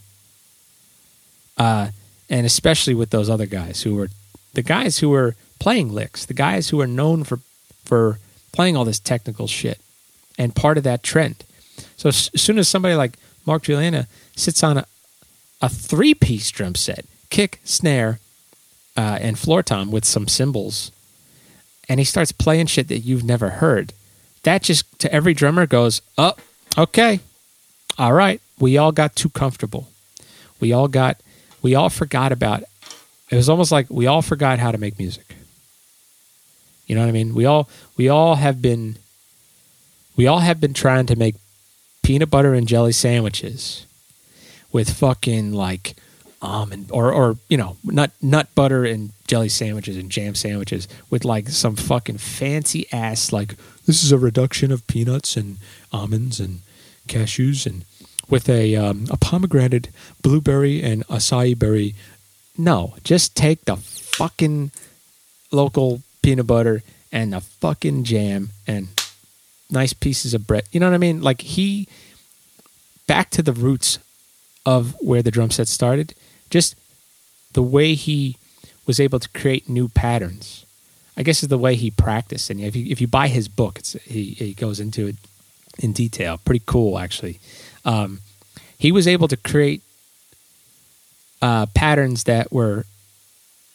Uh, and especially with those other guys who were the guys who were playing licks, the guys who are known for for playing all this technical shit, and part of that trend. So as soon as somebody like Mark Guiliana sits on a, a three piece drum set, kick, snare, uh, and floor tom with some cymbals, and he starts playing shit that you've never heard, that just to every drummer goes, oh, okay, all right. We all got too comfortable. We all got, we all forgot about. It was almost like we all forgot how to make music. You know what I mean? We all we all have been we all have been trying to make peanut butter and jelly sandwiches with fucking like almond or or you know nut nut butter and jelly sandwiches and jam sandwiches with like some fucking fancy ass like this is a reduction of peanuts and almonds and cashews and with a um, a pomegranate blueberry and acai berry. No just take the fucking local peanut butter and the fucking jam and nice pieces of bread. You know what I mean? Like he back to the roots of where the drum set started. Just the way he was able to create new patterns. I guess is the way he practiced. And if you if you buy his book, he he goes into it in detail. Pretty cool, actually. Um, he was able to create uh, patterns that were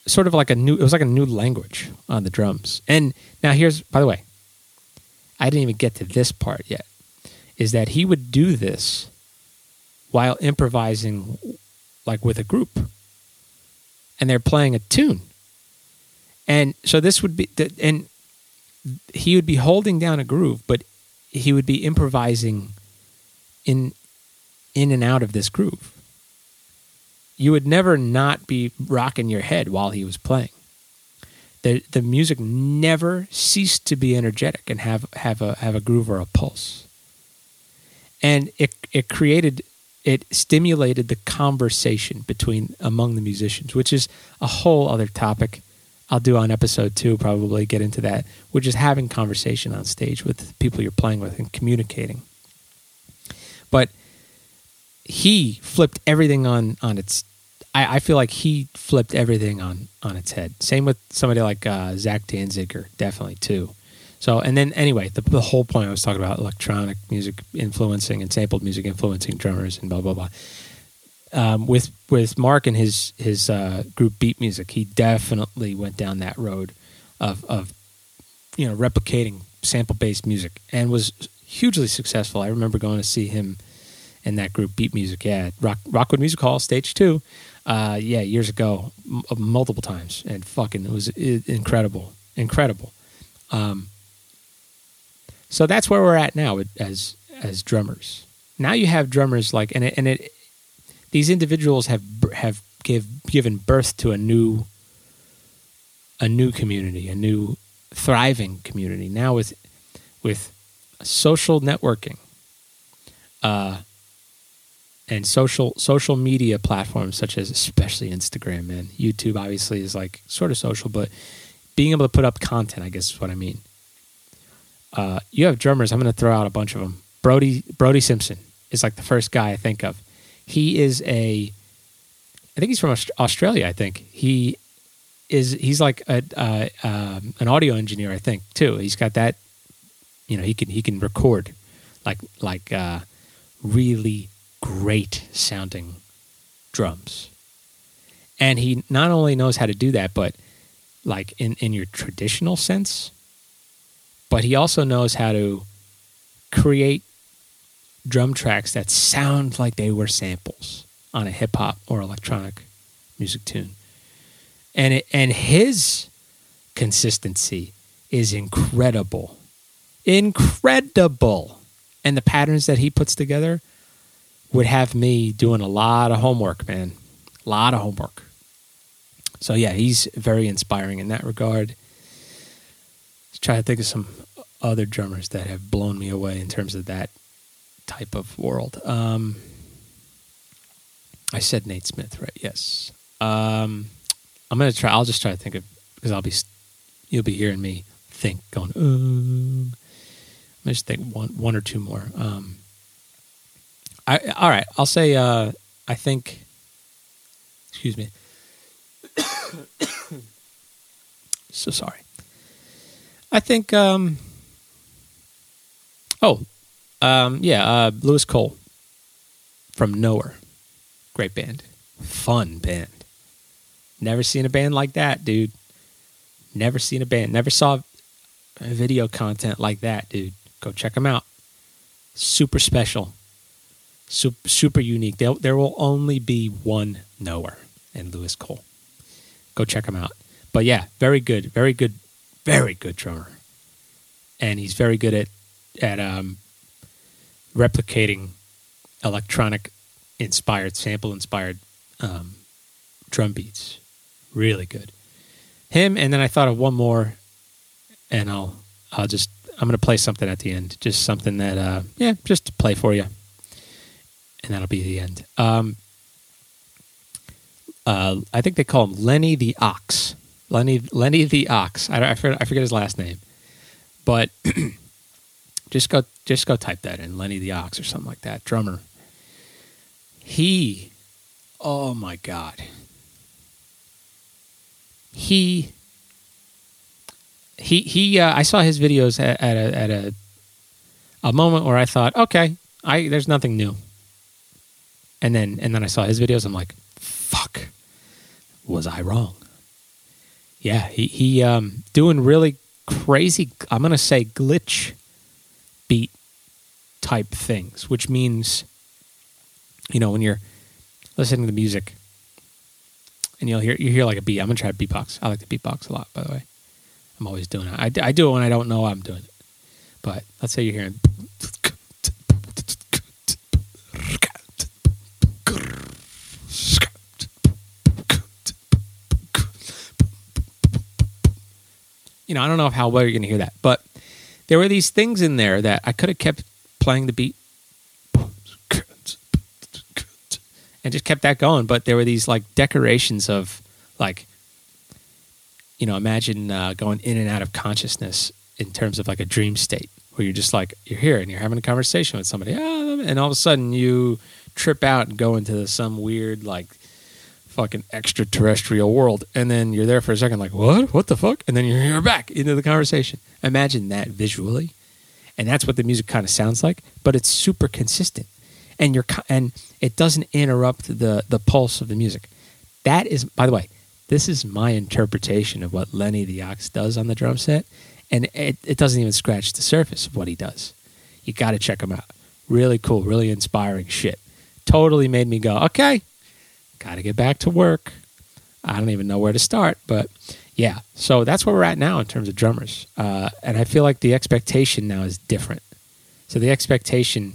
sort of like a new. It was like a new language on the drums. And now here's, by the way, I didn't even get to this part yet, is that he would do this while improvising like with a group. And they're playing a tune. And so this would be and he would be holding down a groove, but he would be improvising in in and out of this groove. You would never not be rocking your head while he was playing the the music never ceased to be energetic and have have a have a groove or a pulse. And it it created it stimulated the conversation between among the musicians, which is a whole other topic. I'll do on episode two, probably get into that, which is having conversation on stage with people you're playing with and communicating. But he flipped everything on on its. I, I feel like he flipped everything on on its head. Same with somebody like uh, Zach Danziger, definitely too. So, and then anyway, the, the whole point I was talking about electronic music influencing and sampled music influencing drummers and blah blah blah. Um, with with Mark and his his uh, group Beat Music, he definitely went down that road of of you know replicating sample based music and was hugely successful. I remember going to see him in that group Beat Music, yeah, Rock, Rockwood Music Hall, stage two, uh, yeah, years ago, m- multiple times, and fucking it was incredible, incredible. Um, so that's where we're at now as as drummers. Now you have drummers like and it, and it these individuals have have give given birth to a new a new community, a new thriving community. Now with with social networking, uh, and social social media platforms such as especially Instagram, man. YouTube obviously is like sort of social, but being able to put up content, I guess is what I mean uh, you have drummers. I'm going to throw out a bunch of them. Brody Brody Simpson is like the first guy I think of. He is a, I think he's from Australia. I think he is. He's like a uh, um, an audio engineer. I think too. He's got that. You know, he can he can record like like uh, really great sounding drums, and he not only knows how to do that, but like in in your traditional sense but he also knows how to create drum tracks that sound like they were samples on a hip hop or electronic music tune. And it, and his consistency is incredible. Incredible. And the patterns that he puts together would have me doing a lot of homework, man. A lot of homework. So yeah, he's very inspiring in that regard. Let's try to think of some other drummers that have blown me away in terms of that type of world. Um, I said Nate Smith, right? Yes. Um, I'm gonna try. I'll just try to think of because I'll be you'll be hearing me think going. Um, I'm just think one one or two more. Um, I all right. I'll say. Uh, I think. Excuse me. (coughs) so sorry. I think. Um, Oh, um, yeah, uh, Louis Cole from Knower. Great band. Fun band. Never seen a band like that, dude. Never seen a band. Never saw video content like that, dude. Go check them out. Super special. Super, unique. There, there will only be one knower in Louis Cole. Go check him out. But yeah, very good, very good, very good drummer. And he's very good at at um, replicating electronic inspired, sample inspired um, drum beats. Really good. Him, and then I thought of one more, and I'll I'll just I'm gonna play something at the end, just something that uh, yeah, just to play for you, and that'll be the end. Um, uh, I think they call him Lenny the Ox. Lenny Lenny the Ox. I, I, forget, I forget his last name, but (clears throat) Just go just go type that in, Lenny the Ox or something like that, drummer. He oh my god. He he he uh, I saw his videos at, at a at a a moment where I thought, okay, I there's nothing new. And then and then I saw his videos, I'm like, fuck. Was I wrong? Yeah, he he um doing really crazy I'm gonna say glitch beat type things, which means, you know, when you're listening to the music and you'll hear you hear like a beat. I'm gonna try beatbox. I like to beatbox a lot, by the way. I'm always doing it. I, I do it when I don't know I'm doing it. But let's say you're hearing. You know, I don't know how well you're going to hear that, but there were these things in there that I could have kept playing the beat and just kept that going. But there were these like decorations of like you know, imagine uh, going in and out of consciousness in terms of like a dream state where you're just like you're here and you're having a conversation with somebody, ah, and all of a sudden you trip out and go into some weird like fucking extraterrestrial world, and then you're there for a second, like what? What the fuck? And then you're, back into the conversation. Imagine that visually, and that's what the music kind of sounds like, but it's super consistent, and you're and it doesn't interrupt the the pulse of the music. That is, by the way, this is my interpretation of what Lenny the Ox does on the drum set, and it, it doesn't even scratch the surface of what he does. You got to check him out. Really cool, really inspiring shit. Totally made me go, okay, got to get back to work. I don't even know where to start, but yeah. So that's where we're at now in terms of drummers, uh, and I feel like the expectation now is different. So the expectation,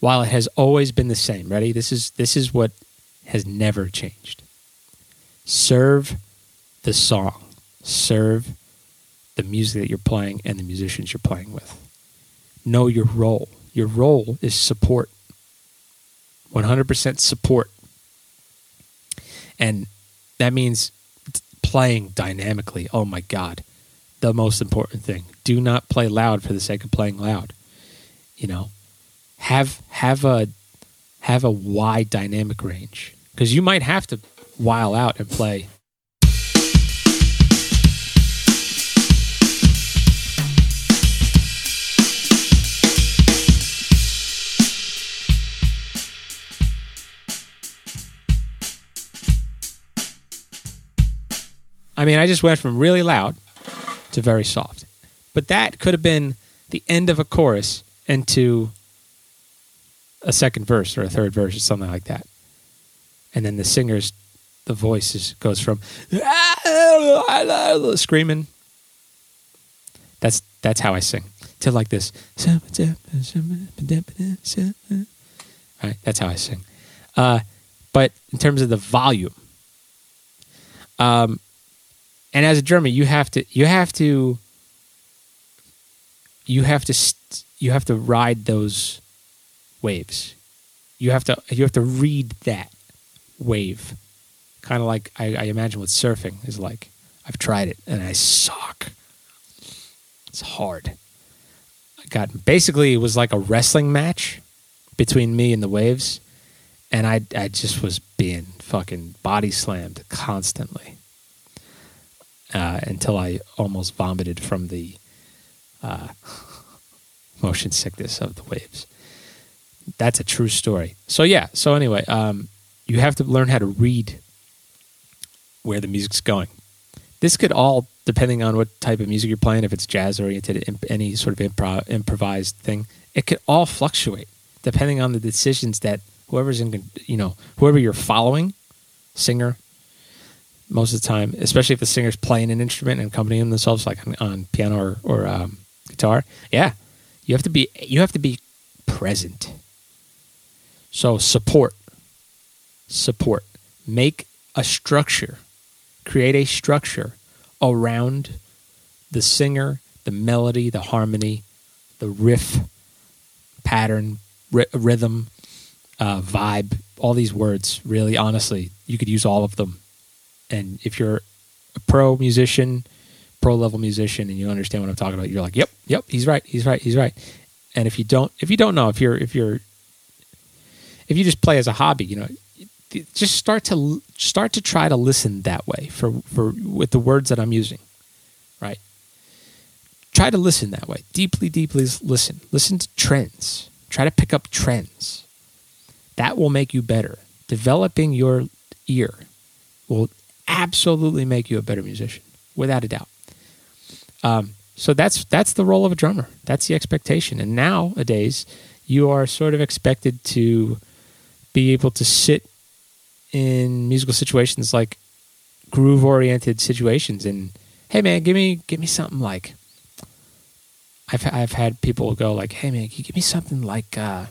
while it has always been the same, ready? This is this is what has never changed. Serve the song. Serve the music that you're playing and the musicians you're playing with. Know your role. Your role is support. 100% support. And that means playing dynamically. Oh my God. The most important thing. Do not play loud for the sake of playing loud. You know, have have a have a wide dynamic range because you might have to while out and play mean, I just went from really loud to very soft. But that could have been the end of a chorus into a second verse or a third verse or something like that. And then the singer's the voice goes from screaming. That's that's how I sing to like this. Right, that's how I sing. Uh, but in terms of the volume, um, and as a drummer, you have to you have to you have to you have to ride those waves. You have to you have to read that wave, kind of like I, I imagine what surfing is like. I've tried it and I suck. It's hard. I got basically it was like a wrestling match between me and the waves, and I I just was being fucking body slammed constantly uh, until I almost vomited from the uh, (laughs) motion sickness of the waves. That's a true story. So yeah. So anyway, um, you have to learn how to read where the music's going. This could all, depending on what type of music you're playing, if it's jazz oriented, any sort of improv, improvised thing, it could all fluctuate depending on the decisions that whoever's in, you know, whoever you're following, singer, most of the time, especially if the singer's playing an instrument and accompanying themselves, like on, on piano or, or um, guitar. Yeah, you have to be you have to be present. So support, support. Make a structure, create a structure around the singer, the melody, the harmony, the riff, pattern, ry- rhythm, uh, vibe. All these words, really, honestly, you could use all of them and if you're a pro musician, pro level musician, and you understand what I'm talking about, you're like, yep, yep, he's right, he's right, he's right. And if you don't, if you don't know, if you're, if you're, if you just play as a hobby, you know, just start to start to try to listen that way for for with the words that I'm using, right? Try to listen that way, deeply, deeply listen. Listen to trends. Try to pick up trends. That will make you better. Developing your ear will absolutely make you a better musician, without a doubt. Um, so that's that's the role of a drummer. That's the expectation. And nowadays, you are sort of expected to be able to sit in musical situations like groove oriented situations and hey man give me give me something like I've I've had people go like hey man can you give me something like uh,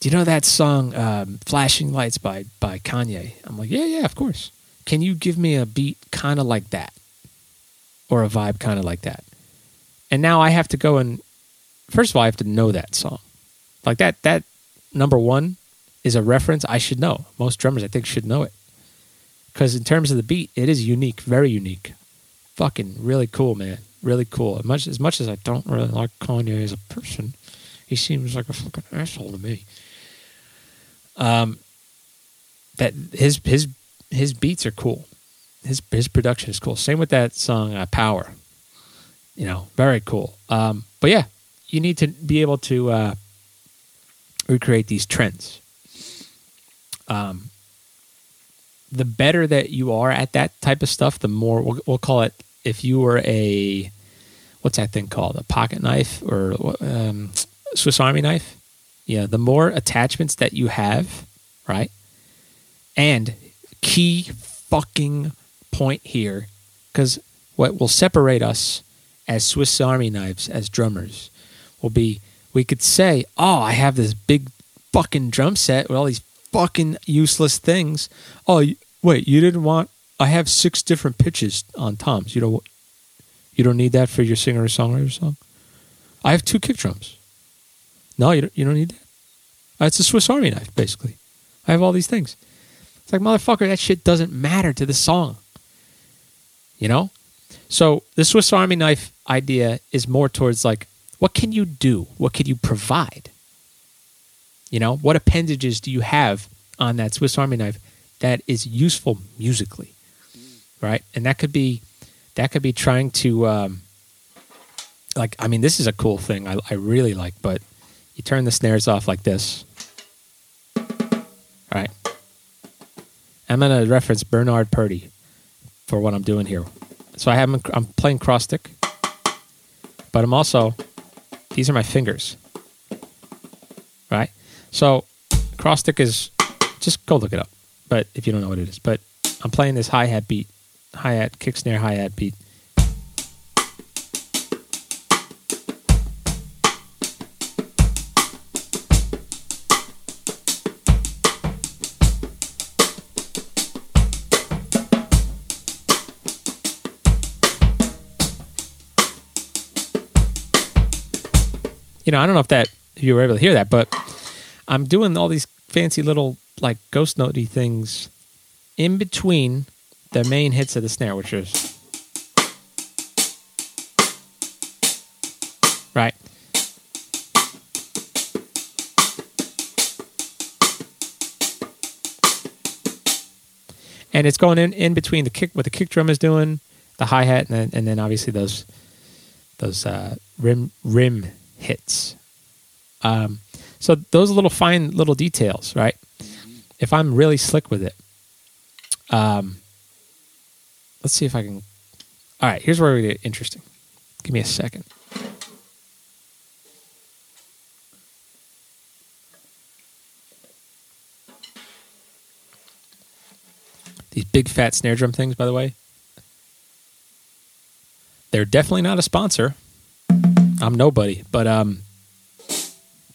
do you know that song um, flashing lights by by Kanye I'm like yeah yeah of course can you give me a beat kind of like that or a vibe kind of like that and now i have to go and first of all i have to know that song like that that number one is a reference i should know most drummers i think should know it because in terms of the beat, it is unique, very unique. Fucking really cool, man. Really cool. As much as much as I don't really like Kanye as a person, he seems like a fucking asshole to me. Um, that his his his beats are cool. His his production is cool. Same with that song uh, "Power." You know, very cool. Um, but yeah, you need to be able to uh, recreate these trends. Um, the better that you are at that type of stuff, the more we'll, we'll call it. If you were a what's that thing called? A pocket knife or um, Swiss Army knife? Yeah, the more attachments that you have, right? And key fucking point here, because what will separate us as Swiss Army knives, as drummers, will be we could say, oh, I have this big fucking drum set with all these fucking useless things. Oh, wait, you didn't want? I have six different pitches on toms. You don't. You don't need that for your singer or songwriter song. I have two kick drums. No, you don't. You don't need that. It's a Swiss Army knife, basically. I have all these things. It's like motherfucker, that shit doesn't matter to the song. You know. So the Swiss Army knife idea is more towards like, what can you do? What can you provide? You know, what appendages do you have on that Swiss Army knife that is useful musically, right? And that could be that could be trying to um, like I mean, this is a cool thing I, I really like, but you turn the snares off like this, right? I'm gonna reference Bernard Purdie for what I'm doing here. So I have I'm playing cross stick, but I'm also these are my fingers, right? So cross stick is just go look it up. But if you don't know what it is, but I'm playing this hi hat beat, hi hat kick snare hi hat beat. You know, I don't know if that if you were able to hear that, but I'm doing all these fancy little like ghost notey things in between the main hits of the snare, which is right. And it's going in, in between the kick what the kick drum is doing, the hi hat, and then and then obviously those those uh, rim rim hits. Um, so those little fine little details, right? If I'm really slick with it, um, let's see if I can. All right, here's where we get interesting. Give me a second. These big fat snare drum things, by the way, they're definitely not a sponsor. I'm nobody, but um,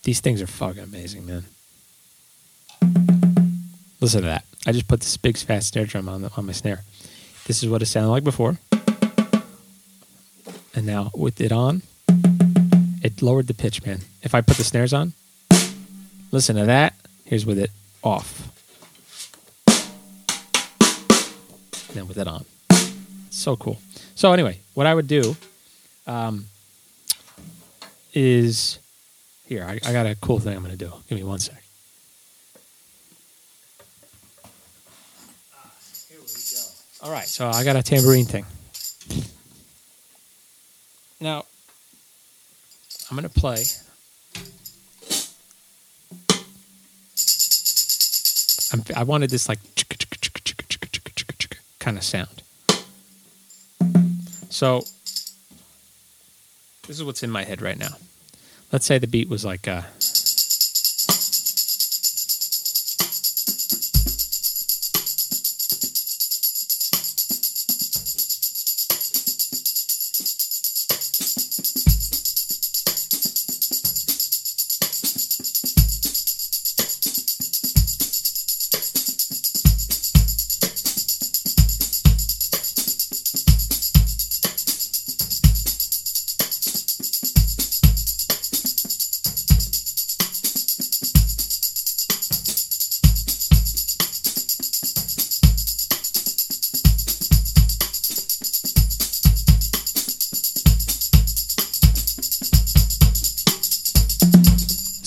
these things are fucking amazing, man. Listen to that. I just put this big fat snare drum on the, on my snare. This is what it sounded like before. And now with it on, it lowered the pitch, man. If I put the snares on, listen to that. Here's with it off. Then with it on. So cool. So anyway, what I would do um, is here, I, I got a cool thing I'm going to do. Give me one sec. All right, so I got a tambourine thing. Now, I'm going to play. I'm, I wanted this like kind of sound. So, this is what's in my head right now. Let's say the beat was like uh,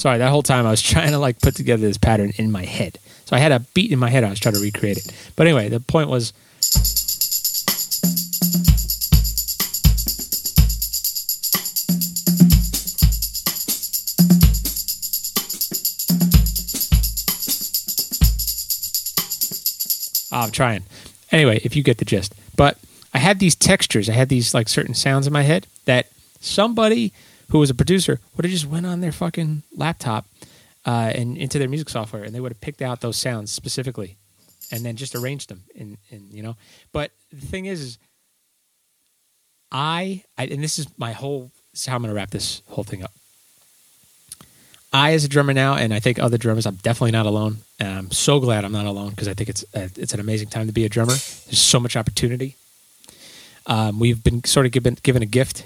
Sorry, that whole time I was (laughs) trying to like put together this pattern in my head. So I had a beat in my head. I was trying to recreate it. But anyway, the point was. Oh, I'm trying. Anyway, if you get the gist. But I had these textures. I had these like certain sounds in my head that somebody who was a producer would have just went on their fucking laptop uh, and into their music software, and they would have picked out those sounds specifically, and then just arranged them. And you know, but the thing is, is I, I and this is my whole. This is how I'm going to wrap this whole thing up. I, as a drummer now, and I think other drummers, I'm definitely not alone. And I'm so glad I'm not alone because I think it's uh, it's an amazing time to be a drummer. There's so much opportunity. Um, we've been sort of given given a gift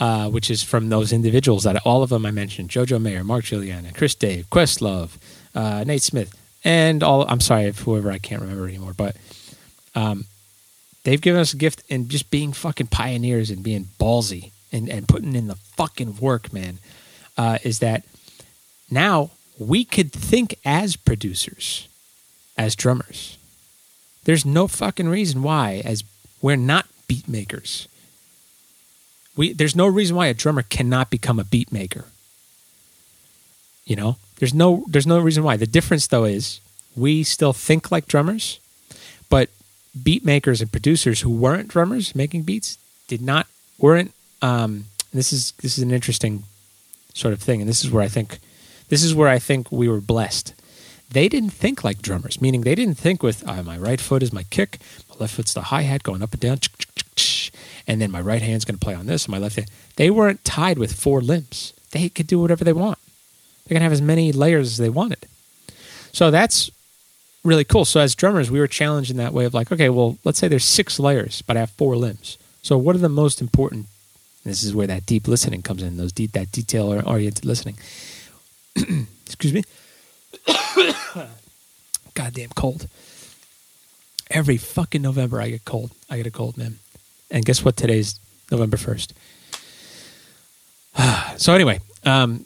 uh, which is from those individuals that all of them I mentioned: Jojo Mayer, Mark Guiliana, Chris Dave, Questlove, uh, Nate Smith, and all. I'm sorry if whoever I can't remember anymore, but um, they've given us a gift in just being fucking pioneers and being ballsy and and putting in the fucking work, man. Uh, is that now we could think as producers, as drummers. There's no fucking reason why, as we're not beat makers we there's no reason why a drummer cannot become a beat maker. You know, there's no there's no reason why. The difference though is we still think like drummers, but beat makers and producers who weren't drummers making beats did not weren't. Um, this is this is an interesting sort of thing, and this is where I think this is where I think we were blessed. They didn't think like drummers, meaning they didn't think with uh, my right foot is my kick, my left foot's the hi hat going up and down, and then my right hand's going to play on this, and my left hand. They weren't tied with four limbs. They could do whatever they want. They can have as many layers as they wanted. So that's really cool. So as drummers, we were challenged in that way of like, okay, well, let's say there's six layers, but I have four limbs. So what are the most important? This is where that deep listening comes in. Those deep, that detail oriented listening. (clears throat) Excuse me. (coughs) Goddamn cold. Every fucking November I get cold. I get a cold, man. And guess what? Today's November 1st. (sighs) so, anyway, um,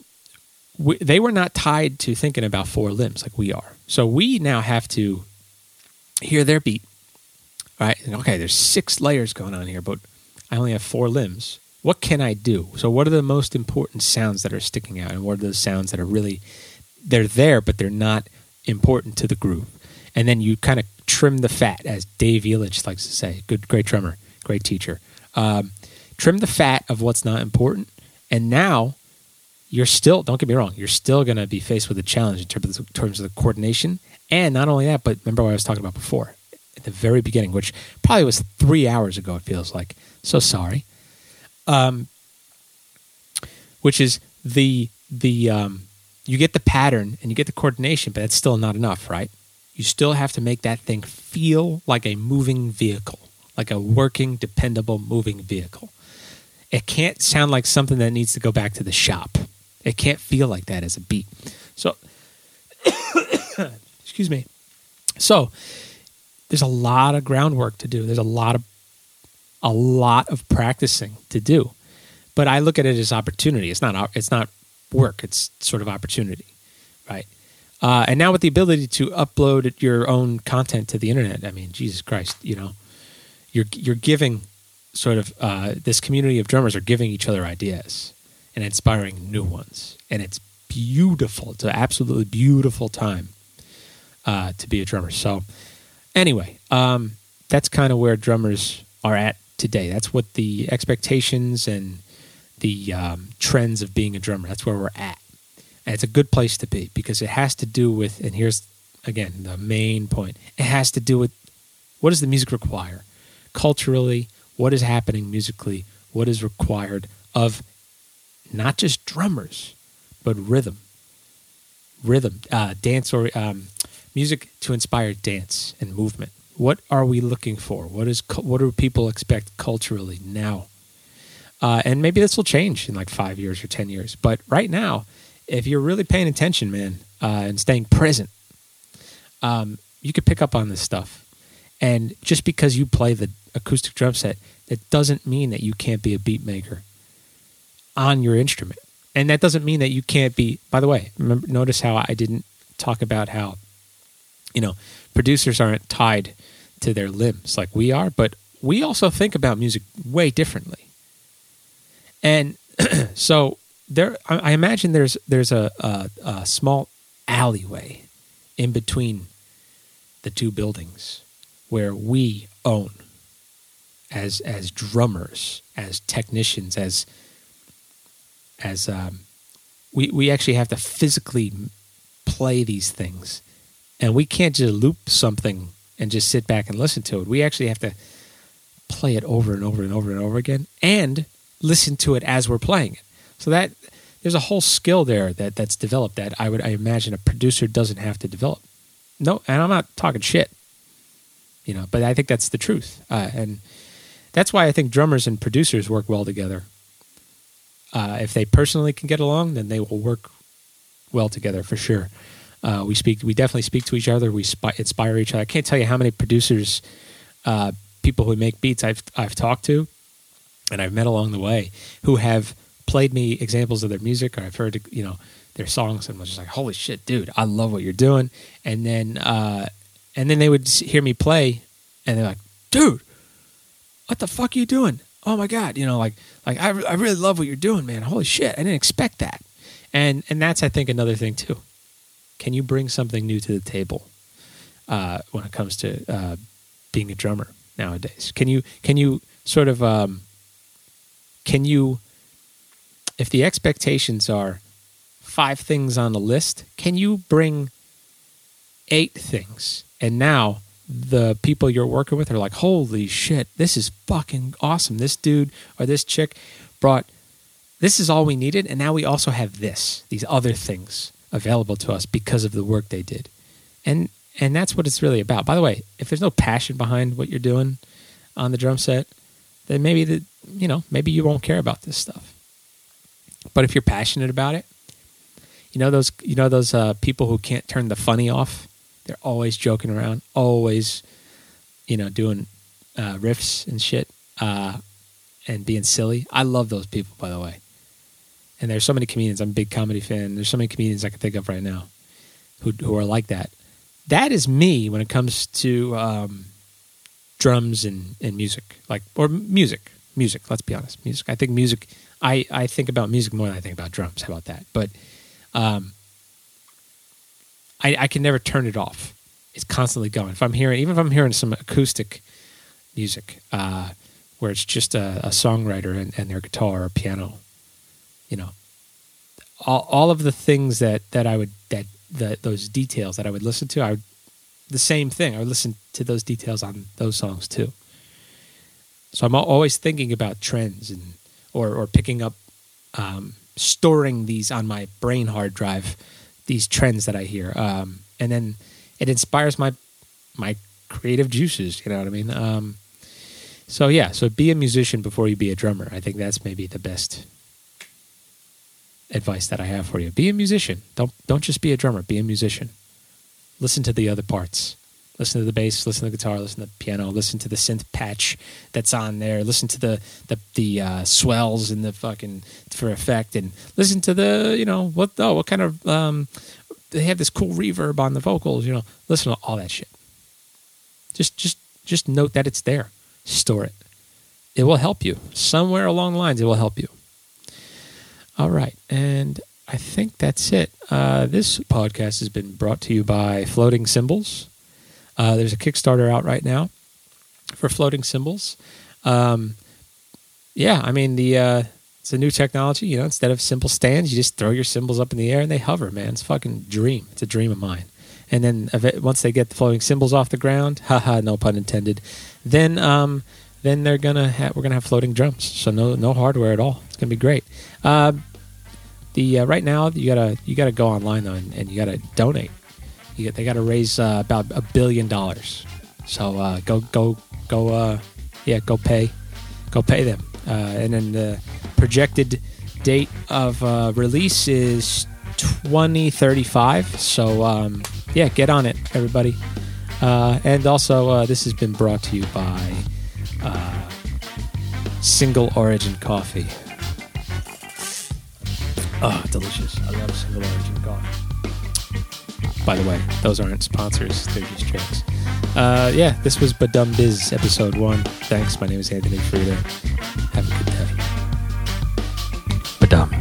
we, they were not tied to thinking about four limbs like we are. So, we now have to hear their beat. Right? And okay, there's six layers going on here, but I only have four limbs. What can I do? So, what are the most important sounds that are sticking out? And what are those sounds that are really, they're there, but they're not important to the groove? And then you kind of trim the fat, as Dave Elitch likes to say, good, great drummer great teacher. Um, trim the fat of what's not important, and now you're still don't get me wrong, you're still going to be faced with a challenge in terms of, the, terms of the coordination, and not only that, but remember what I was talking about before at the very beginning, which probably was three hours ago. It feels like so sorry. Um, which is the the um, you get the pattern and you get the coordination, but that's still not enough, right? You still have to make that thing feel like a moving vehicle like a working, dependable, moving vehicle. It can't sound like something that needs to go back to the shop. It can't feel like that as a beat. So, (coughs) excuse me. So, there's a lot of groundwork to do. There's a lot of a lot of practicing to do. But I look at it as opportunity. It's not it's not work. It's sort of opportunity, right? Uh, and now with the ability to upload your own content to the internet, I mean, Jesus Christ, you know, you're you're giving sort of uh, this community of drummers are giving each other ideas and inspiring new ones, and it's beautiful. It's an absolutely beautiful time uh, to be a drummer. So, anyway, um, that's kind of where drummers are at today. That's what the expectations and the um, trends of being a drummer. That's where we're at, and it's a good place to be because it has to do with. And here's again the main point: it has to do with what does the music require culturally, what is happening musically, what is required of not just drummers, but rhythm, rhythm, uh, dance or um, music to inspire dance and movement. What are we looking for? What is what do people expect culturally now? Uh, and maybe this will change in like five years or ten years. But right now, if you're really paying attention, man, uh, and staying present, um, you could pick up on this stuff. And just because you play the acoustic drum set, that doesn't mean that you can't be a beat maker on your instrument. and that doesn't mean that you can't be. By the way, remember, notice how I didn't talk about how, you know, producers aren't tied to their limbs like we are, but we also think about music way differently. And (clears throat) so there, I imagine there's there's a, a, a small alleyway in between the two buildings where we own as as drummers, as technicians, as as um, we we actually have to physically play these things, and we can't just loop something and just sit back and listen to it. We actually have to play it over and over and over and over again, and listen to it as we're playing it. So that there's a whole skill there that that's developed that I would I imagine a producer doesn't have to develop. No, and I'm not talking shit, you know, but I think that's the truth, uh, and that's why I think drummers and producers work well together. Uh, if they personally can get along, then they will work well together for sure. Uh, we speak, we definitely speak to each other. We spi- inspire each other. I can't tell you how many producers, uh, people who make beats I've I've talked to, and I've met along the way, who have played me examples of their music, or I've heard you know their songs, and was just like, "Holy shit, dude! I love what you're doing." And then uh, and then they would hear me play, and they're like, "Dude, what the fuck are you doing? Oh my god!" You know, like like I, I really love what you're doing, man. Holy shit! I didn't expect that. And and that's I think another thing too. Can you bring something new to the table uh, when it comes to uh, being a drummer nowadays? Can you can you sort of um, can you if the expectations are five things on the list, can you bring eight things? And now the people you're working with are like, holy shit, this is fucking awesome. This dude or this chick brought this is all we needed. And now we also have this, these other things available to us because of the work they did. And and that's what it's really about. By the way, if there's no passion behind what you're doing on the drum set, then maybe the you know, maybe you won't care about this stuff. But if you're passionate about it, you know those you know those uh, people who can't turn the funny off. They're always joking around, always, you know, doing uh, riffs and shit, uh, and being silly. I love those people, by the way. And there's so many comedians. I'm a big comedy fan. There's so many comedians I can think of right now, who who are like that. That is me when it comes to um, drums and, and music, like or music, music. Let's be honest, music. I think music I, I think about music more than I think about drums. How about that? But um, I, I can never turn it off. It's constantly going. If I'm hearing, even if I'm hearing some acoustic music, uh, where it's just a, a songwriter and, and, their guitar or piano, you know, all, all of the things that, that I would that the, those details that I would listen to, I would the same thing. I would listen to those details on those songs too. So I'm always thinking about trends and or or picking up um, storing these on my brain hard drive these trends that I hear um, and then it inspires my my creative juices you know what I mean? Um, so yeah so be a musician before you be a drummer. I think that's maybe the best advice that I have for you. Be a musician. Don't don't just be a drummer. Be a musician. Listen to the other parts listen to the bass, listen to the guitar, listen to the piano, listen to the synth patch that's on there, listen to the the, the uh, swells and the fucking for effect, and listen to the you know what oh what kind of um, they have this cool reverb on the vocals, you know, listen to all that shit. Just just just note that it's there, store it. It will help you somewhere along the lines. It will help you. All right, and I think that's it. Uh, this podcast has been brought to you by Floating Cymbals. Uh, there's a Kickstarter out right now for floating cymbals. Um, yeah, I mean the uh, it's a new technology. You know, instead of cymbal stands, you just throw your cymbals up in the air and they hover. Man, it's fucking dream. It's a dream of mine. And then once they get the floating cymbals off the ground, haha, no pun intended. Then um, then they're gonna have, we're gonna have floating drums. So no no hardware at all. It's gonna be great. Uh, the uh, right now you gotta you gotta go online though and, and you gotta donate you, they got to raise uh, about a billion dollars. So uh, go go go uh, yeah go pay go pay them. Uh, and then the projected date of uh, release is 2035. So um, yeah, get on it, everybody. Uh, and also, this has been brought to you by Single Origin Coffee. Oh, delicious. I love single origin coffee by the way. Those aren't sponsors, they're just jokes. Uh, yeah, this was BaDumBizz episode one. Thanks. My name is Anthony Freda. Have a good day. Badum.